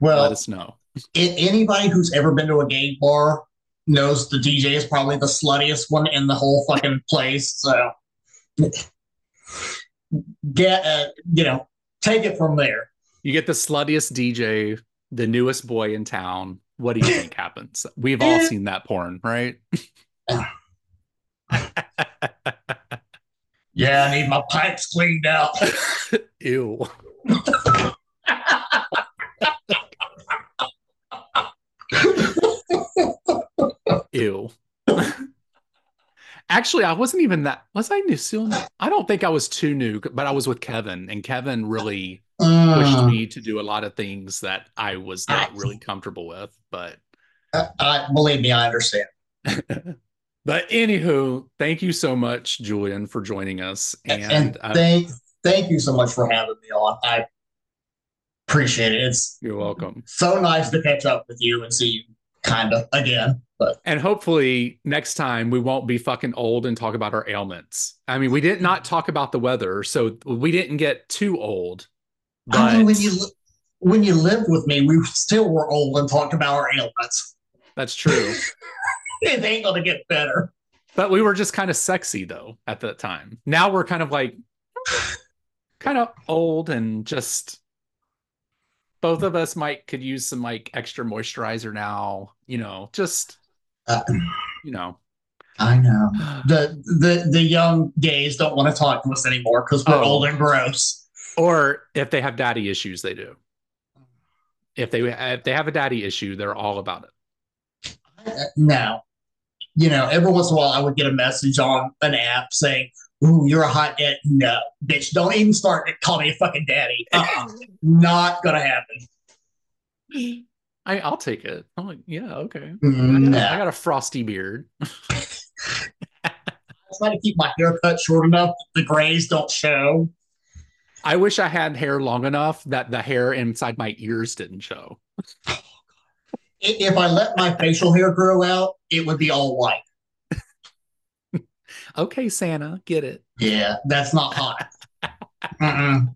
S4: well,
S3: let us know.
S4: a- anybody who's ever been to a gay bar knows the DJ is probably the sluttiest one in the whole fucking place. So get uh, you know, take it from there.
S3: You get the sluttiest DJ, the newest boy in town. What do you think happens? We've all seen that porn, right?
S4: Yeah, I need my pipes cleaned out.
S3: Ew. Ew. Actually, I wasn't even that. Was I new soon? I don't think I was too new, but I was with Kevin, and Kevin really pushed
S4: Uh,
S3: me to do a lot of things that I was not really comfortable with. But,
S4: I, I- believe me, I understand.
S3: but But anywho, thank you so much, Julian, for joining us. And,
S4: And,
S3: uh,
S4: thank thank you so much for having me on. I appreciate it. It's
S3: you're welcome.
S4: so nice to catch up with you and see you kind of again. But
S3: And hopefully next time we won't be fucking old and talk about our ailments. I mean, we did not talk about the weather, so we didn't get too old.
S4: I mean,
S3: But
S4: when you when you lived with me, we still were old and talked about our ailments.
S3: that's true.
S4: It ain't gonna get better.
S3: But we were just kind of sexy though at that time. Now we're kind of like kind of old and just both of us might could use some like extra moisturizer now, you know, just
S4: Uh,
S3: you know.
S4: I know the the the young gays don't want to talk to us anymore because we're
S3: Oh.
S4: old and gross.
S3: Or if they have daddy issues, they do. If they if they have a daddy issue, they're all about it.
S4: Uh, No, you know, every once in a while I would get a message on an app saying, "Ooh, you're a hot dad." No, bitch, don't even start to call me a fucking daddy. Uh-uh. Not gonna happen.
S3: I, I'll take it. I'm like, yeah, okay. I got, mm, I got a frosty beard.
S4: I try to keep my hair cut short enough that the grays don't show.
S3: I wish I had hair long enough that the hair inside my ears didn't show.
S4: If I let my facial hair grow out, it would be all white.
S3: Okay, Santa, get it.
S4: Yeah, that's not hot.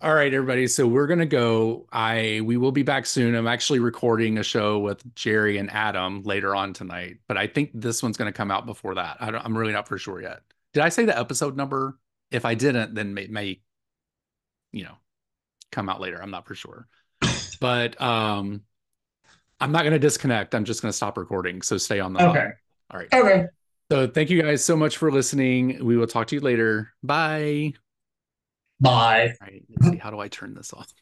S3: All right, everybody. So we're gonna go. I we will be back soon. I'm actually recording a show with Jerry and Adam later on tonight, but I think this one's gonna come out before that. I don't, I'm really not for sure yet. Did I say the episode number? If I didn't, then may, may you know come out later. I'm not for sure. But um, I'm not gonna disconnect. I'm just gonna stop recording. So stay on the line.
S4: Okay.
S3: All right.
S4: Okay.
S3: So thank you guys so much for listening. We will talk to you later. Bye.
S4: Bye.
S3: All right. Let's see. How do I turn this off?